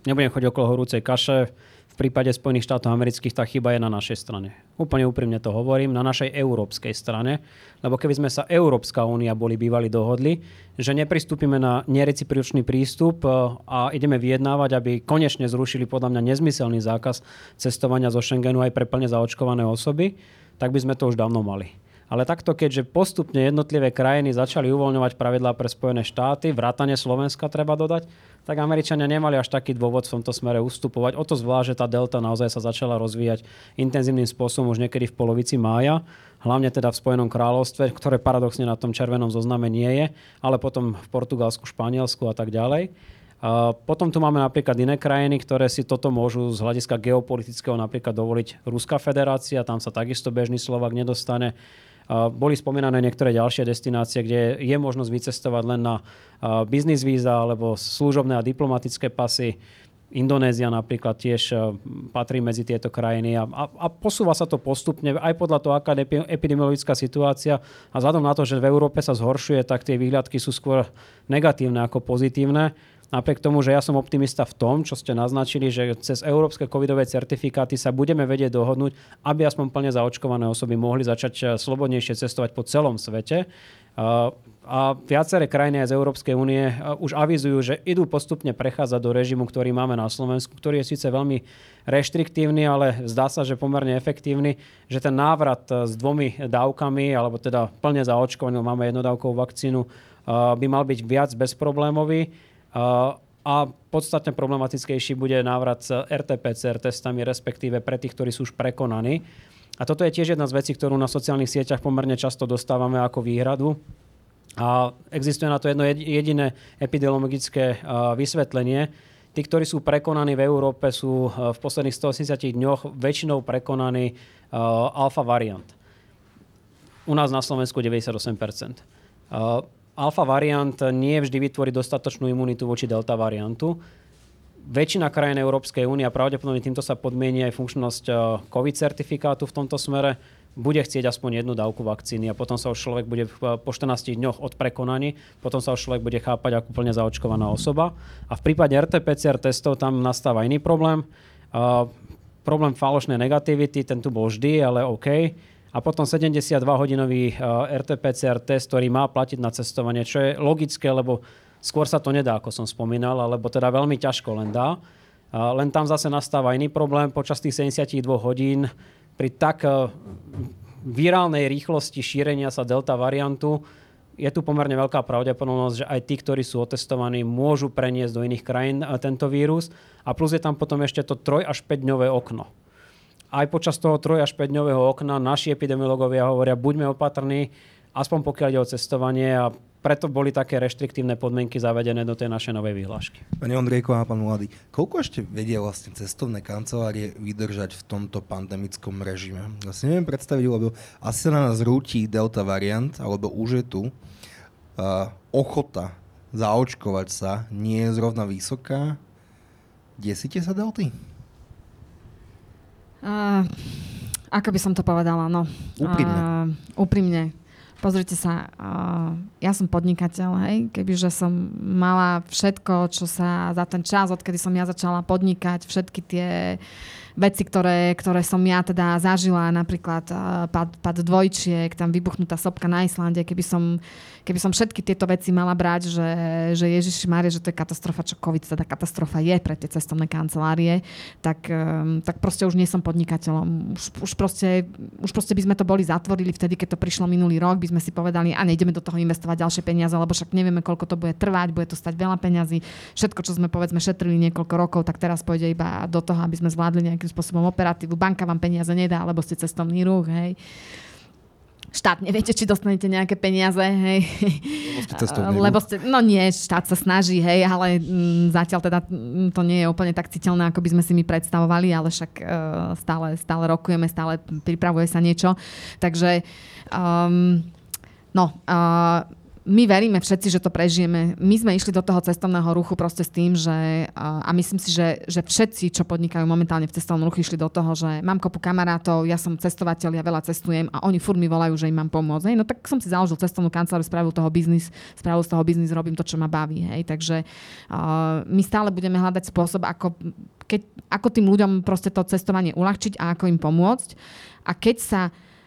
Nebudem chodiť okolo horúcej kaše. V prípade Spojených štátov amerických tá chyba je na našej strane. Úplne úprimne to hovorím, na našej európskej strane. Lebo keby sme sa Európska únia boli bývali dohodli, že nepristúpime na nerecipročný prístup a ideme vyjednávať, aby konečne zrušili podľa mňa nezmyselný zákaz cestovania zo Schengenu aj pre plne zaočkované osoby, tak by sme to už dávno mali. Ale takto, keďže postupne jednotlivé krajiny začali uvoľňovať pravidlá pre Spojené štáty, vrátane Slovenska treba dodať, tak Američania nemali až taký dôvod v tomto smere ustupovať. O to zvlášť, že tá delta naozaj sa začala rozvíjať intenzívnym spôsobom už niekedy v polovici mája, hlavne teda v Spojenom kráľovstve, ktoré paradoxne na tom červenom zozname nie je, ale potom v Portugalsku, Španielsku a tak ďalej. Potom tu máme napríklad iné krajiny, ktoré si toto môžu z hľadiska geopolitického napríklad dovoliť Ruská federácia, tam sa takisto bežný Slovak nedostane. Boli spomínané niektoré ďalšie destinácie, kde je možnosť vycestovať len na biznis víza alebo služobné a diplomatické pasy. Indonézia napríklad tiež patrí medzi tieto krajiny a, a, a posúva sa to postupne aj podľa toho, aká je epidemiologická situácia a vzhľadom na to, že v Európe sa zhoršuje, tak tie výhľadky sú skôr negatívne ako pozitívne. Napriek tomu, že ja som optimista v tom, čo ste naznačili, že cez európske covidové certifikáty sa budeme vedieť dohodnúť, aby aspoň plne zaočkované osoby mohli začať eh, slobodnejšie cestovať po celom svete. A viaceré krajiny aj z Európskej únie eh, už avizujú, že idú postupne prechádzať do režimu, ktorý máme na Slovensku, ktorý je síce veľmi reštriktívny, ale zdá sa, že pomerne efektívny, že ten návrat eh, s dvomi dávkami, alebo teda plne zaočkovaním, máme jednodávkovú vakcínu, by mal byť viac bezproblémový. A podstatne problematickejší bude návrat s RT-PCR testami, respektíve pre tých, ktorí sú už prekonaní. A toto je tiež jedna z vecí, ktorú na sociálnych sieťach pomerne často dostávame ako výhradu. A existuje na to jedno jediné epidemiologické vysvetlenie. Tí, ktorí sú prekonaní v Európe, sú v posledných 180 dňoch väčšinou prekonaní alfa variant. U nás na Slovensku 98% alfa variant nie vždy vytvorí dostatočnú imunitu voči delta variantu. Väčšina krajín Európskej únie a pravdepodobne týmto sa podmieni aj funkčnosť eh, COVID certifikátu v tomto smere bude chcieť aspoň jednu dávku vakcíny a potom sa už človek bude po 14 dňoch od prekonaní, potom sa už človek bude chápať ako plne zaočkovaná osoba. A v prípade RT-PCR testov tam nastáva iný problém. Uh, problém falošnej negativity, ten tu bol vždy, ale OK a potom 72-hodinový eh, RT-PCR test, ktorý má platiť na cestovanie, čo je logické, lebo skôr sa to nedá, ako som spomínal, alebo teda veľmi ťažko len dá. Len tam zase nastáva iný problém. Počas tých 72 hodín pri tak eh, virálnej rýchlosti šírenia sa delta variantu je tu pomerne veľká pravdepodobnosť, že aj tí, ktorí sú otestovaní, môžu preniesť do iných krajín eh, tento vírus. A plus je tam potom ešte to 3 až 5 dňové okno aj počas toho 3 až 5 dňového okna naši epidemiológovia hovoria, buďme opatrní, aspoň pokiaľ ide o cestovanie a preto boli také reštriktívne podmienky zavedené do tej našej novej vyhlášky. Pani Ondrejko a pán Mladý, koľko ešte vedia vlastne cestovné kancelárie vydržať v tomto pandemickom režime? Vlastne neviem predstaviť, lebo asi sa na nás rúti delta variant, alebo už je tu. Uh, ochota zaočkovať sa nie je zrovna vysoká. Desíte sa delty? Uh, ako by som to povedala, no. Úprimne. Uh, úprimne Pozrite sa, uh, ja som podnikateľ, hej, kebyže som mala všetko, čo sa za ten čas, odkedy som ja začala podnikať, všetky tie veci, ktoré, ktoré som ja teda zažila, napríklad uh, pad, pad dvojčiek, tam vybuchnutá sopka na Islande, keby som keby som všetky tieto veci mala brať, že, že Ježiši Mária, že to je katastrofa, čo COVID teda katastrofa je pre tie cestovné kancelárie, tak, um, tak proste už nie som podnikateľom. Už, už, proste, už proste by sme to boli zatvorili vtedy, keď to prišlo minulý rok, by sme si povedali, a nejdeme do toho investovať ďalšie peniaze, lebo však nevieme, koľko to bude trvať, bude to stať veľa peňazí. Všetko, čo sme povedzme šetrili niekoľko rokov, tak teraz pôjde iba do toho, aby sme zvládli nejakým spôsobom operatívu. Banka vám peniaze nedá, lebo ste cestovný ruch, hej štát neviete, či dostanete nejaké peniaze, hej. Lebo ste no nie, štát sa snaží, hej, ale m, mm, zatiaľ teda mm, to nie je úplne tak citeľné, ako by sme si my predstavovali, ale však uh, stále, stále rokujeme, stále pripravuje sa niečo. Takže um, no, uh, my veríme všetci, že to prežijeme. My sme išli do toho cestovného ruchu proste s tým, že a myslím si, že, že všetci, čo podnikajú momentálne v cestovnom ruchu, išli do toho, že mám kopu kamarátov, ja som cestovateľ, ja veľa cestujem a oni furt mi volajú, že im mám pomôcť. Hej. No tak som si založil cestovnú kanceláriu, spravil toho biznis, spravil z toho biznis, robím to, čo ma baví. Hej. Takže uh, my stále budeme hľadať spôsob, ako, keď, ako tým ľuďom proste to cestovanie uľahčiť a ako im pomôcť. A keď sa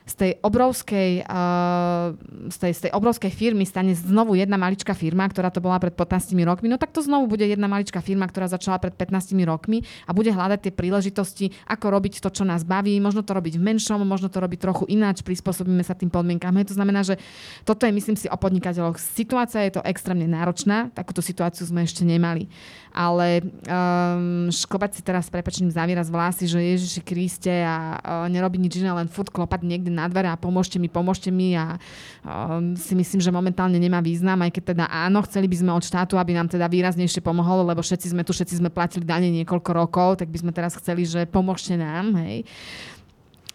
z tej obrovskej, uh, z tej, z tej obrovskej firmy stane znovu jedna maličká firma, ktorá to bola pred 15 rokmi, no tak to znovu bude jedna maličká firma, ktorá začala pred 15 rokmi a bude hľadať tie príležitosti, ako robiť to, čo nás baví, možno to robiť v menšom, možno to robiť trochu ináč, prispôsobíme sa tým podmienkam. To znamená, že toto je, myslím si, o podnikateľoch. Situácia je to extrémne náročná, takúto situáciu sme ešte nemali ale um, šklopať si teraz prepačným z vlasy, že Ježiši Kriste a uh, nerobí nič iné, len furt klopať niekde na dvere a pomôžte mi, pomôžte mi a um, si myslím, že momentálne nemá význam, aj keď teda áno, chceli by sme od štátu, aby nám teda výraznejšie pomohlo, lebo všetci sme tu, všetci sme platili dane niekoľko rokov, tak by sme teraz chceli, že pomôžte nám, hej.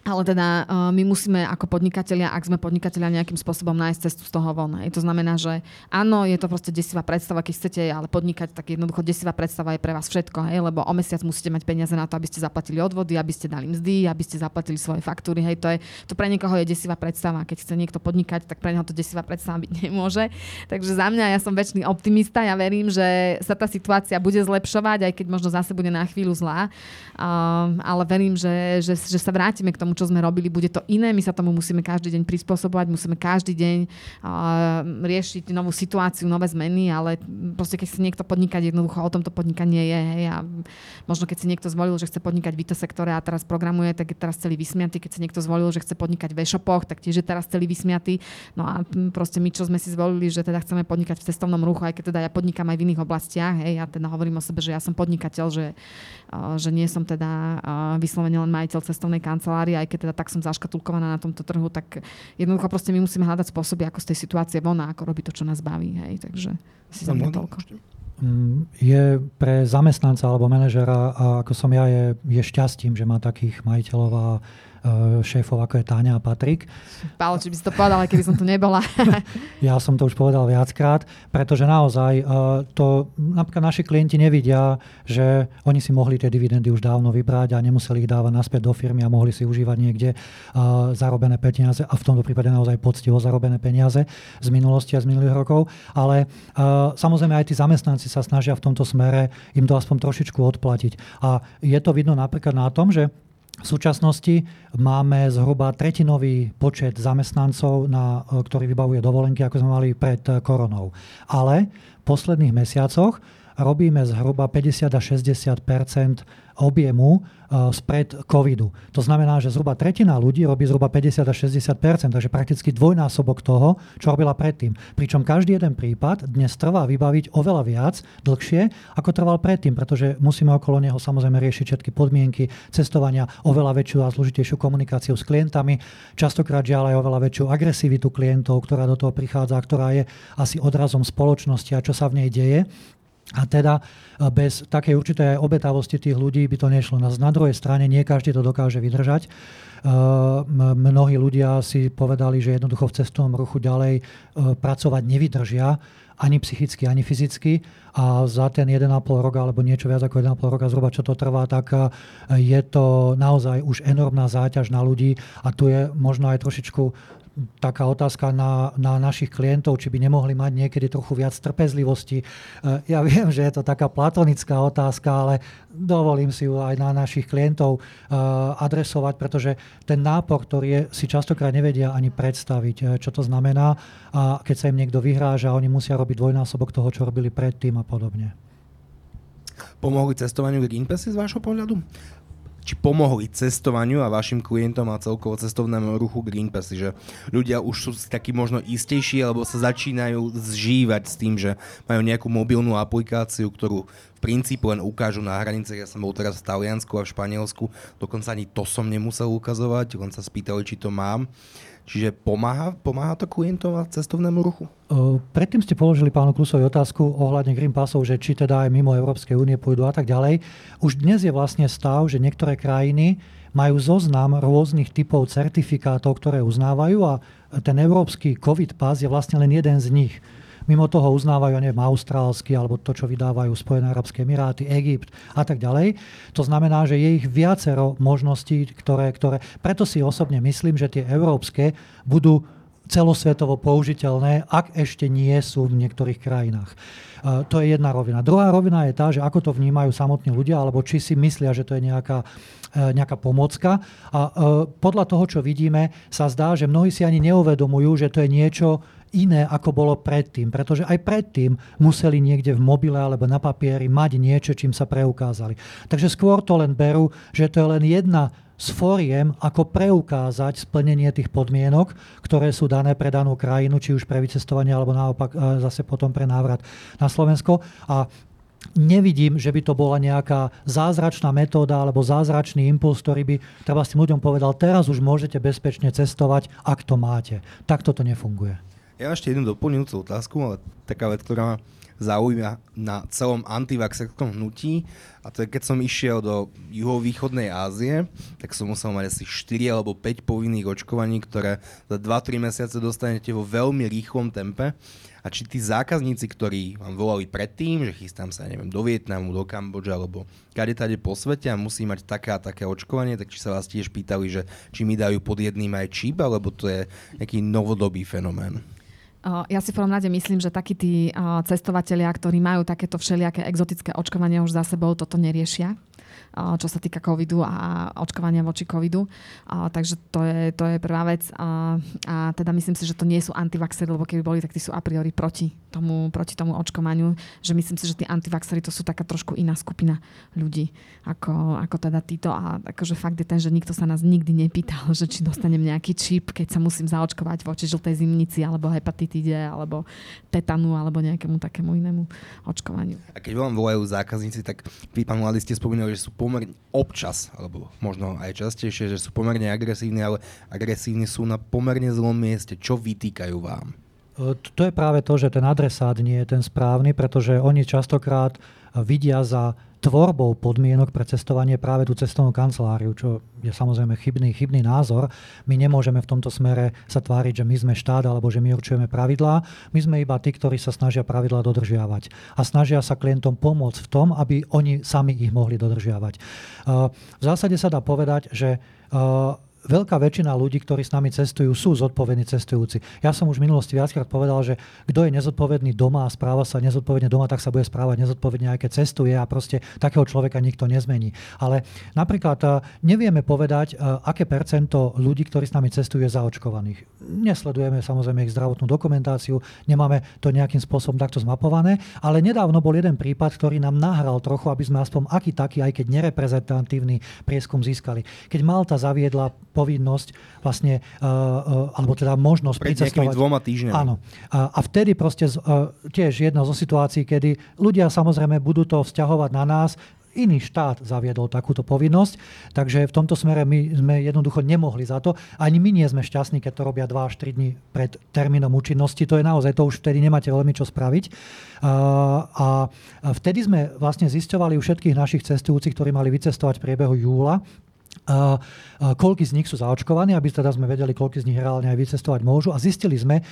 Ale teda uh, my musíme ako podnikatelia, ak sme podnikatelia, nejakým spôsobom nájsť cestu z toho von. Hej. To znamená, že áno, je to proste desivá predstava, keď chcete ale podnikať, tak jednoducho desivá predstava je pre vás všetko, hej, lebo o mesiac musíte mať peniaze na to, aby ste zaplatili odvody, aby ste dali mzdy, aby ste zaplatili svoje faktúry. Hej. To, je, to pre niekoho je desivá predstava. Keď chce niekto podnikať, tak pre neho to desivá predstava byť nemôže. Takže za mňa ja som väčší optimista, ja verím, že sa tá situácia bude zlepšovať, aj keď možno zase bude na chvíľu zlá. Um, ale verím, že, že, že sa vrátime k tomu, čo sme robili, bude to iné. My sa tomu musíme každý deň prispôsobovať, musíme každý deň uh, riešiť novú situáciu, nové zmeny, ale proste keď chce niekto podnikať, jednoducho o tomto podnikanie je. Hej, a možno keď si niekto zvolil, že chce podnikať v IT sektore a teraz programuje, tak je teraz celý vysmiatý. Keď si niekto zvolil, že chce podnikať v e-shopoch, tak tiež je teraz celý vysmiatý. No a proste my, čo sme si zvolili, že teda chceme podnikať v cestovnom ruchu, aj keď teda ja podnikám aj v iných oblastiach, hej, ja teda hovorím o sebe, že ja som podnikateľ, že, uh, že nie som teda uh, vyslovene len majiteľ cestovnej kancelárie, aj keď teda tak som zaškatulkovaná na tomto trhu, tak jednoducho proste my musíme hľadať spôsoby, ako z tej situácie von a ako robiť to, čo nás baví. Hej. Takže si za mňa toľko. Mm, je pre zamestnanca alebo manažera, a ako som ja, je, je šťastím, že má takých majiteľov a šéfov, ako je Táňa a Patrik. Pálo, či by si to povedal, aj keby som tu nebola. ja som to už povedal viackrát, pretože naozaj eh, to napríklad naši klienti nevidia, že oni si mohli tie dividendy už dávno vybrať a nemuseli ich dávať naspäť do firmy a mohli si užívať niekde eh, zarobené peniaze a v tomto prípade naozaj poctivo zarobené peniaze z minulosti a z minulých rokov. Ale samozrejme aj tí zamestnanci sa snažia v tomto smere im to aspoň trošičku odplatiť. A je to vidno napríklad na tom, že v súčasnosti máme zhruba tretinový počet zamestnancov, na, e, ktorý vybavuje dovolenky, ako sme mali pred e, koronou. Ale v posledných mesiacoch robíme zhruba 50 až 60 objemu uh, spred covidu. To znamená, že zhruba tretina ľudí robí zhruba 50 až 60% takže prakticky dvojnásobok toho, čo robila predtým. Pričom každý jeden prípad dnes trvá vybaviť oveľa viac, dlhšie, ako trval predtým, pretože musíme okolo neho samozrejme riešiť všetky podmienky cestovania, oveľa väčšiu a zložitejšiu komunikáciu s klientami, častokrát žiaľ aj oveľa väčšiu agresivitu klientov, ktorá do toho prichádza, ktorá je asi odrazom spoločnosti a čo sa v nej deje. A teda e, bez takej určitej obetavosti tých ľudí by to nešlo. Na druhej strane nie každý to dokáže vydržať. E, mnohí ľudia si povedali, že jednoducho v cestovnom ruchu ďalej e, pracovať nevydržia ani psychicky, ani fyzicky. A za ten 1,5 roka, alebo niečo viac ako 1,5 roka zhruba, čo to trvá, tak je to naozaj už enormná záťaž na ľudí a tu je možno aj trošičku taká otázka na, na našich klientov, či by nemohli mať niekedy trochu viac trpezlivosti. E, ja viem, že je to taká platonická otázka, ale dovolím si ju aj na našich klientov e, adresovať, pretože ten nápor, ktorý je, si častokrát nevedia ani predstaviť, e, čo to znamená. A keď sa im niekto vyhráža, oni musia robiť dvojnásobok toho, čo robili predtým a podobne. Pomohli cestovaniu Green Passy z vášho pohľadu? Či pomohli cestovaniu a vašim klientom a celkovo cestovnému ruchu Green Passy, že ľudia už sú takí možno istejší alebo sa začínajú zžívať s tým, že majú nejakú mobilnú aplikáciu, ktorú v princípu len ukážu na hranice. Ja som bol teraz v Taliansku a v Španielsku, dokonca ani to som nemusel ukazovať, len sa spýtali, či to mám. Čiže pomáha, pomáha to klientom a cestovnému ruchu? Predtým ste položili pánu Klusovi otázku ohľadne Green Passov, že či teda aj mimo Európskej únie pôjdu a tak ďalej. Už dnes je vlastne stav, že niektoré krajiny majú zoznam rôznych typov certifikátov, ktoré uznávajú a ten európsky COVID pas je vlastne len jeden z nich. Mimo toho uznávajú, neviem, austrálsky alebo to, čo vydávajú Spojené arabské emiráty, Egypt a tak ďalej. To znamená, že je ich viacero možností, ktoré, ktoré... Preto si osobne myslím, že tie európske budú celosvetovo použiteľné, ak ešte nie sú v niektorých krajinách. E, to je jedna rovina. Druhá rovina je tá, že ako to vnímajú samotní ľudia, alebo či si myslia, že to je nejaká, e, nejaká pomocka. A e, podľa toho, čo vidíme, sa zdá, že mnohí si ani neuvedomujú, že to je niečo, iné, ako bolo predtým. Pretože aj predtým museli niekde v mobile alebo na papieri mať niečo, čím sa preukázali. Takže skôr to len berú, že to je len jedna s fóriem, ako preukázať splnenie tých podmienok, ktoré sú dané pre danú krajinu, či už pre vycestovanie, alebo naopak e, zase potom pre návrat na Slovensko. A nevidím, že by to bola nejaká zázračná metóda alebo zázračný impuls, ktorý by treba s tým ľuďom povedal, teraz už môžete bezpečne cestovať, ak to máte. Takto to nefunguje. Ja ešte jednu doplňujúcu otázku, ale taká vec, ktorá ma zaujíma na celom antivaxerskom hnutí a to je, keď som išiel do juhovýchodnej Ázie, tak som musel mať asi 4 alebo 5 povinných očkovaní, ktoré za 2-3 mesiace dostanete vo veľmi rýchlom tempe a či tí zákazníci, ktorí vám volali predtým, že chystám sa, neviem, do Vietnamu, do Kambodže alebo kade tade po svete a musí mať také a také očkovanie, tak či sa vás tiež pýtali, že či mi dajú pod jedným aj číp, alebo to je nejaký novodobý fenomén. Ja si v prvom rade myslím, že takí tí cestovatelia, ktorí majú takéto všelijaké exotické očkovania už za sebou, toto neriešia čo sa týka covidu a očkovania voči covidu. Takže to je, to je prvá vec. A, teda myslím si, že to nie sú antivaxery, lebo keby boli, tak tí sú a priori proti tomu, proti tomu očkovaniu. Že myslím si, že tí antivaxery to sú taká trošku iná skupina ľudí, ako, ako teda títo. A akože fakt je ten, že nikto sa nás nikdy nepýtal, že či dostanem nejaký čip, keď sa musím zaočkovať voči žltej zimnici, alebo hepatitide, alebo tetanu, alebo nejakému takému inému očkovaniu. A keď vám volajú zákazníci, tak vy, pán Mladý, ste spomínali, že sú pomerne občas, alebo možno aj častejšie, že sú pomerne agresívni, ale agresívni sú na pomerne zlom mieste. Čo vytýkajú vám? E, to je práve to, že ten adresát nie je ten správny, pretože oni častokrát vidia za tvorbou podmienok pre cestovanie práve tú cestovnú kanceláriu, čo je samozrejme chybný, chybný názor. My nemôžeme v tomto smere sa tváriť, že my sme štát alebo že my určujeme pravidlá. My sme iba tí, ktorí sa snažia pravidlá dodržiavať a snažia sa klientom pomôcť v tom, aby oni sami ich mohli dodržiavať. V zásade sa dá povedať, že veľká väčšina ľudí, ktorí s nami cestujú, sú zodpovední cestujúci. Ja som už v minulosti viackrát povedal, že kto je nezodpovedný doma a správa sa nezodpovedne doma, tak sa bude správať nezodpovedne aj keď cestuje a proste takého človeka nikto nezmení. Ale napríklad eh, nevieme povedať, eh, aké percento ľudí, ktorí s nami cestujú, je zaočkovaných. Nesledujeme samozrejme ich zdravotnú dokumentáciu, nemáme to nejakým spôsobom takto zmapované, ale nedávno bol jeden prípad, ktorý nám nahral trochu, aby sme aspoň aký taký, aj keď nereprezentatívny prieskum získali. Keď Malta zaviedla povinnosť vlastne, uh, uh, alebo teda možnosť Pred pricestovať. dvoma týždňami. Áno. A, vtedy proste uh, tiež jedna zo situácií, kedy ľudia samozrejme budú to vzťahovať na nás, iný štát zaviedol takúto povinnosť, takže v tomto smere my sme jednoducho nemohli za to. Ani my nie sme šťastní, keď to robia 2 až 3 dní pred termínom účinnosti. To je naozaj, to už vtedy nemáte veľmi čo spraviť. A vtedy sme vlastne zisťovali u všetkých našich cestujúcich, ktorí mali vycestovať v priebehu júla, a, a koľky z nich sú zaočkovaní, aby teda sme vedeli, koľky z nich reálne aj vycestovať môžu. A zistili sme,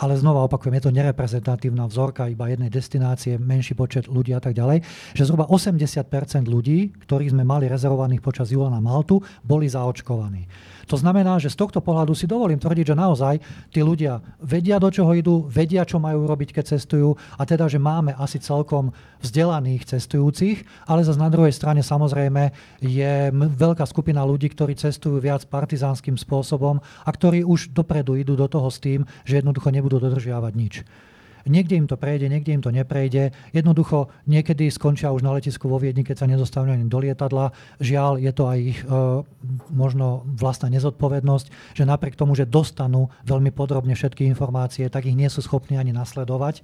ale znova opakujem, je to nereprezentatívna vzorka iba jednej destinácie, menší počet ľudí a tak ďalej, že zhruba 80% ľudí, ktorých sme mali rezervovaných počas júla na Maltu, boli zaočkovaní. To znamená, že z tohto pohľadu si dovolím tvrdiť, že naozaj tí ľudia vedia, do čoho idú, vedia, čo majú robiť, keď cestujú a teda, že máme asi celkom vzdelaných cestujúcich, ale zase na druhej strane samozrejme je veľká skupina ľudí, ktorí cestujú viac partizánskym spôsobom a ktorí už dopredu idú do toho s tým, že jednoducho nebudú dodržiavať nič. Niekde im to prejde, niekde im to neprejde. Jednoducho niekedy skončia už na letisku vo Viedni, keď sa nedostanú ani do lietadla. Žiaľ, je to aj ich e, možno vlastná nezodpovednosť, že napriek tomu, že dostanú veľmi podrobne všetky informácie, tak ich nie sú schopní ani nasledovať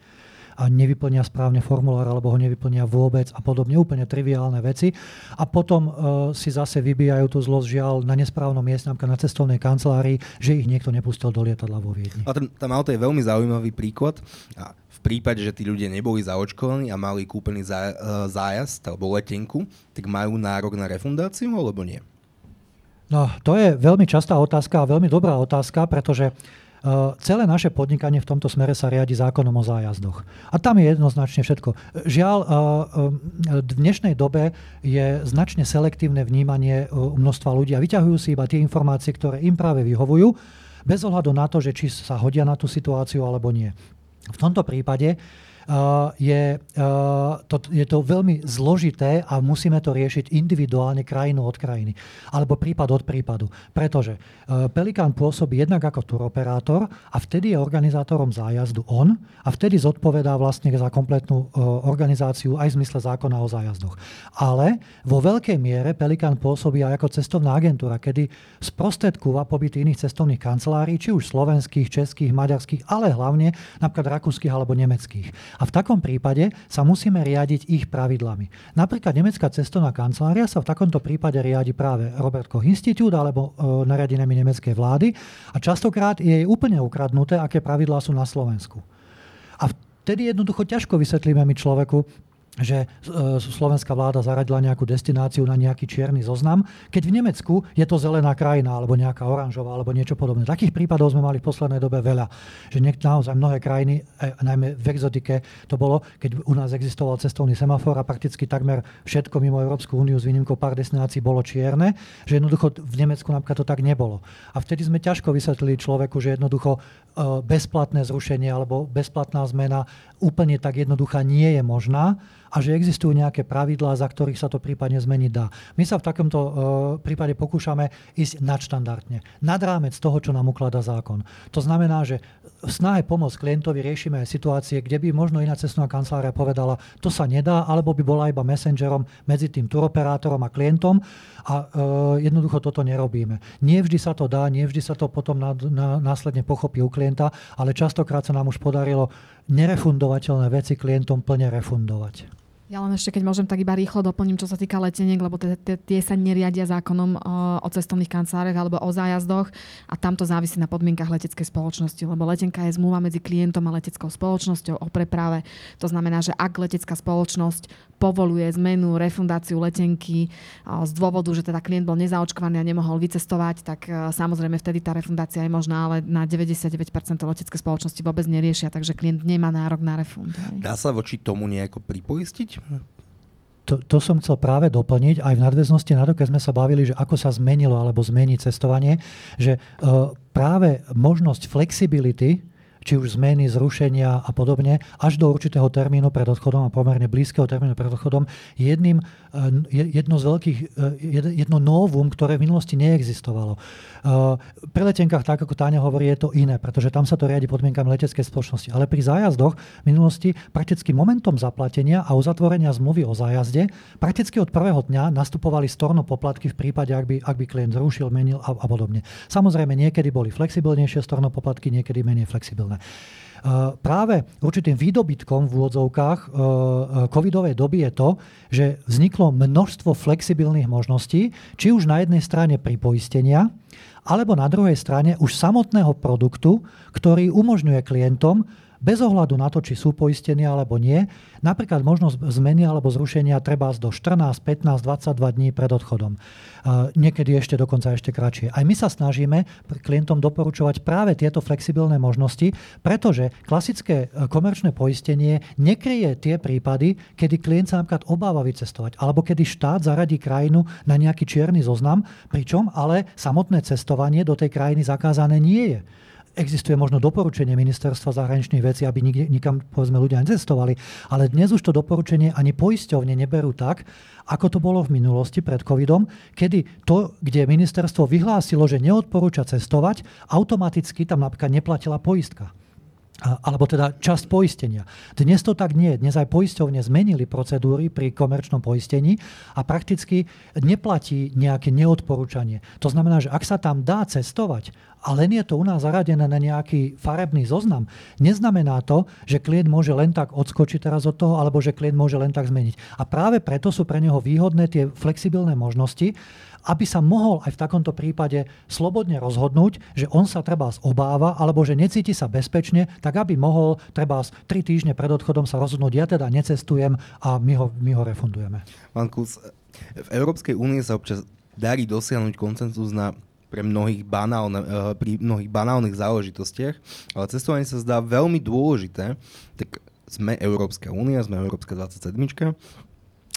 a nevyplnia správne formulár alebo ho nevyplnia vôbec a podobne, úplne triviálne veci. A potom uh, si zase vybijajú tú zlosť žiaľ na nesprávnom mieste, na cestovnej kancelárii, že ich niekto nepustil do lietadla vo Viedni. A ten, tam auto je veľmi zaujímavý príklad. A v prípade, že tí ľudia neboli zaočkovaní a mali kúpený zá, uh, zájazd alebo letenku, tak majú nárok na refundáciu alebo nie? No, to je veľmi častá otázka a veľmi dobrá otázka, pretože Eh, celé naše podnikanie v tomto smere sa riadi zákonom o zájazdoch. A tam je jednoznačne všetko. Žiaľ, eh, eh, v dnešnej dobe je značne selektívne vnímanie množstva ľudí a vyťahujú si iba tie informácie, ktoré im práve vyhovujú, bez ohľadu na to, že či sa hodia na tú situáciu alebo nie. V tomto prípade je, to, je to veľmi zložité a musíme to riešiť individuálne krajinu od krajiny. Alebo prípad od prípadu. Pretože Pelikán pôsobí jednak ako turoperátor a vtedy je organizátorom zájazdu on a vtedy zodpovedá vlastne za kompletnú organizáciu aj v zmysle zákona o zájazdoch. Ale vo veľkej miere Pelikán pôsobí aj ako cestovná agentúra, kedy sprostredkúva pobyt iných cestovných kancelárií, či už slovenských, českých, maďarských, ale hlavne napríklad rakúskych alebo nemeckých. A v takom prípade sa musíme riadiť ich pravidlami. Napríklad nemecká cestovná kancelária sa v takomto prípade riadi práve Robert Koch Institute alebo e, nariadenými nemeckej vlády a častokrát je jej úplne ukradnuté, aké pravidlá sú na Slovensku. A vtedy jednoducho ťažko vysvetlíme my človeku, že e, slovenská vláda zaradila nejakú destináciu na nejaký čierny zoznam, keď v Nemecku je to zelená krajina alebo nejaká oranžová alebo niečo podobné. Takých prípadov sme mali v poslednej dobe veľa. Že niek- naozaj mnohé krajiny, e, najmä v exotike, to bolo, keď u nás existoval cestovný semafor a prakticky takmer všetko mimo Európsku úniu s výnimkou pár destinácií bolo čierne, že jednoducho v Nemecku napríklad to tak nebolo. A vtedy sme ťažko vysvetlili človeku, že jednoducho bezplatné zrušenie alebo bezplatná zmena úplne tak jednoduchá nie je možná a že existujú nejaké pravidlá, za ktorých sa to prípadne zmeniť dá. My sa v takomto uh, prípade pokúšame ísť nadštandardne, nad rámec toho, čo nám ukladá zákon. To znamená, že v snahe pomôcť klientovi riešime aj situácie, kde by možno iná cestná kancelária povedala, to sa nedá, alebo by bola iba messengerom medzi tým turoperátorom a klientom a uh, jednoducho toto nerobíme. Nie vždy sa to dá, nie vždy sa to potom následne pochopí u klienta, ale častokrát sa nám už podarilo nerefundovateľné veci klientom plne refundovať. Ja len ešte, keď môžem, tak iba rýchlo doplním, čo sa týka leteniek, lebo tie sa neriadia zákonom o, o cestovných kanceláriách alebo o zájazdoch a tam to závisí na podmienkach leteckej spoločnosti, lebo letenka je zmluva medzi klientom a leteckou spoločnosťou o preprave. To znamená, že ak letecká spoločnosť povoluje zmenu, refundáciu letenky z dôvodu, že teda klient bol nezaočkovaný a nemohol vycestovať, tak o, samozrejme vtedy tá refundácia je možná, ale na 99% letecké spoločnosti vôbec neriešia, takže klient nemá nárok na refund. Dá sa voči tomu nejako pripoistiť? To, to som chcel práve doplniť, aj v nadväznosti na to, keď sme sa bavili, že ako sa zmenilo alebo zmení cestovanie, že uh, práve možnosť flexibility či už zmeny, zrušenia a podobne, až do určitého termínu pred odchodom a pomerne blízkeho termínu pred odchodom, je jedným, jedno z veľkých, eh, jedno novum, ktoré v minulosti neexistovalo. Pri letenkách, tak ako Táňa hovorí, je to iné, pretože tam sa to riadi podmienkami leteckej spoločnosti. Ale pri zájazdoch v minulosti prakticky momentom zaplatenia a uzatvorenia zmluvy o zájazde prakticky od prvého dňa nastupovali storno poplatky v prípade, ak by, ak by klient zrušil, menil a, a podobne. Samozrejme, niekedy boli flexibilnejšie storno poplatky, niekedy menej flexibilné. Práve určitým výdobytkom v úvodzovkách covidovej doby je to, že vzniklo množstvo flexibilných možností, či už na jednej strane pripoistenia, alebo na druhej strane už samotného produktu, ktorý umožňuje klientom bez ohľadu na to, či sú poistení alebo nie, napríklad možnosť zmeny alebo zrušenia treba do 14, 15, 22 dní pred odchodom. Niekedy ešte dokonca ešte kratšie. Aj my sa snažíme klientom doporučovať práve tieto flexibilné možnosti, pretože klasické e, komerčné poistenie nekryje tie prípady, kedy klient sa napríklad obáva vycestovať, alebo kedy štát zaradí krajinu na nejaký čierny zoznam, pričom ale samotné cestovanie do tej krajiny zakázané nie je existuje možno doporučenie ministerstva zahraničných vecí, aby nikde, nikam povedzme ľudia necestovali, ale dnes už to doporučenie ani poisťovne neberú tak, ako to bolo v minulosti pred covidom, kedy to, kde ministerstvo vyhlásilo, že neodporúča cestovať, automaticky tam napríklad neplatila poistka alebo teda časť poistenia. Dnes to tak nie. Dnes aj poisťovne zmenili procedúry pri komerčnom poistení a prakticky neplatí nejaké neodporúčanie. To znamená, že ak sa tam dá cestovať a len je to u nás zaradené na nejaký farebný zoznam, neznamená to, že klient môže len tak odskočiť teraz od toho, alebo že klient môže len tak zmeniť. A práve preto sú pre neho výhodné tie flexibilné možnosti, aby sa mohol aj v takomto prípade slobodne rozhodnúť, že on sa treba obáva alebo že necíti sa bezpečne, tak aby mohol treba 3 týždne pred odchodom sa rozhodnúť, ja teda necestujem a my ho, my ho refundujeme. Pán Kus, v Európskej únie sa občas darí dosiahnuť koncenzus na pre mnohých banálne, eh, pri mnohých banálnych záležitostiach, ale cestovanie sa zdá veľmi dôležité. Tak sme Európska únia, sme Európska 27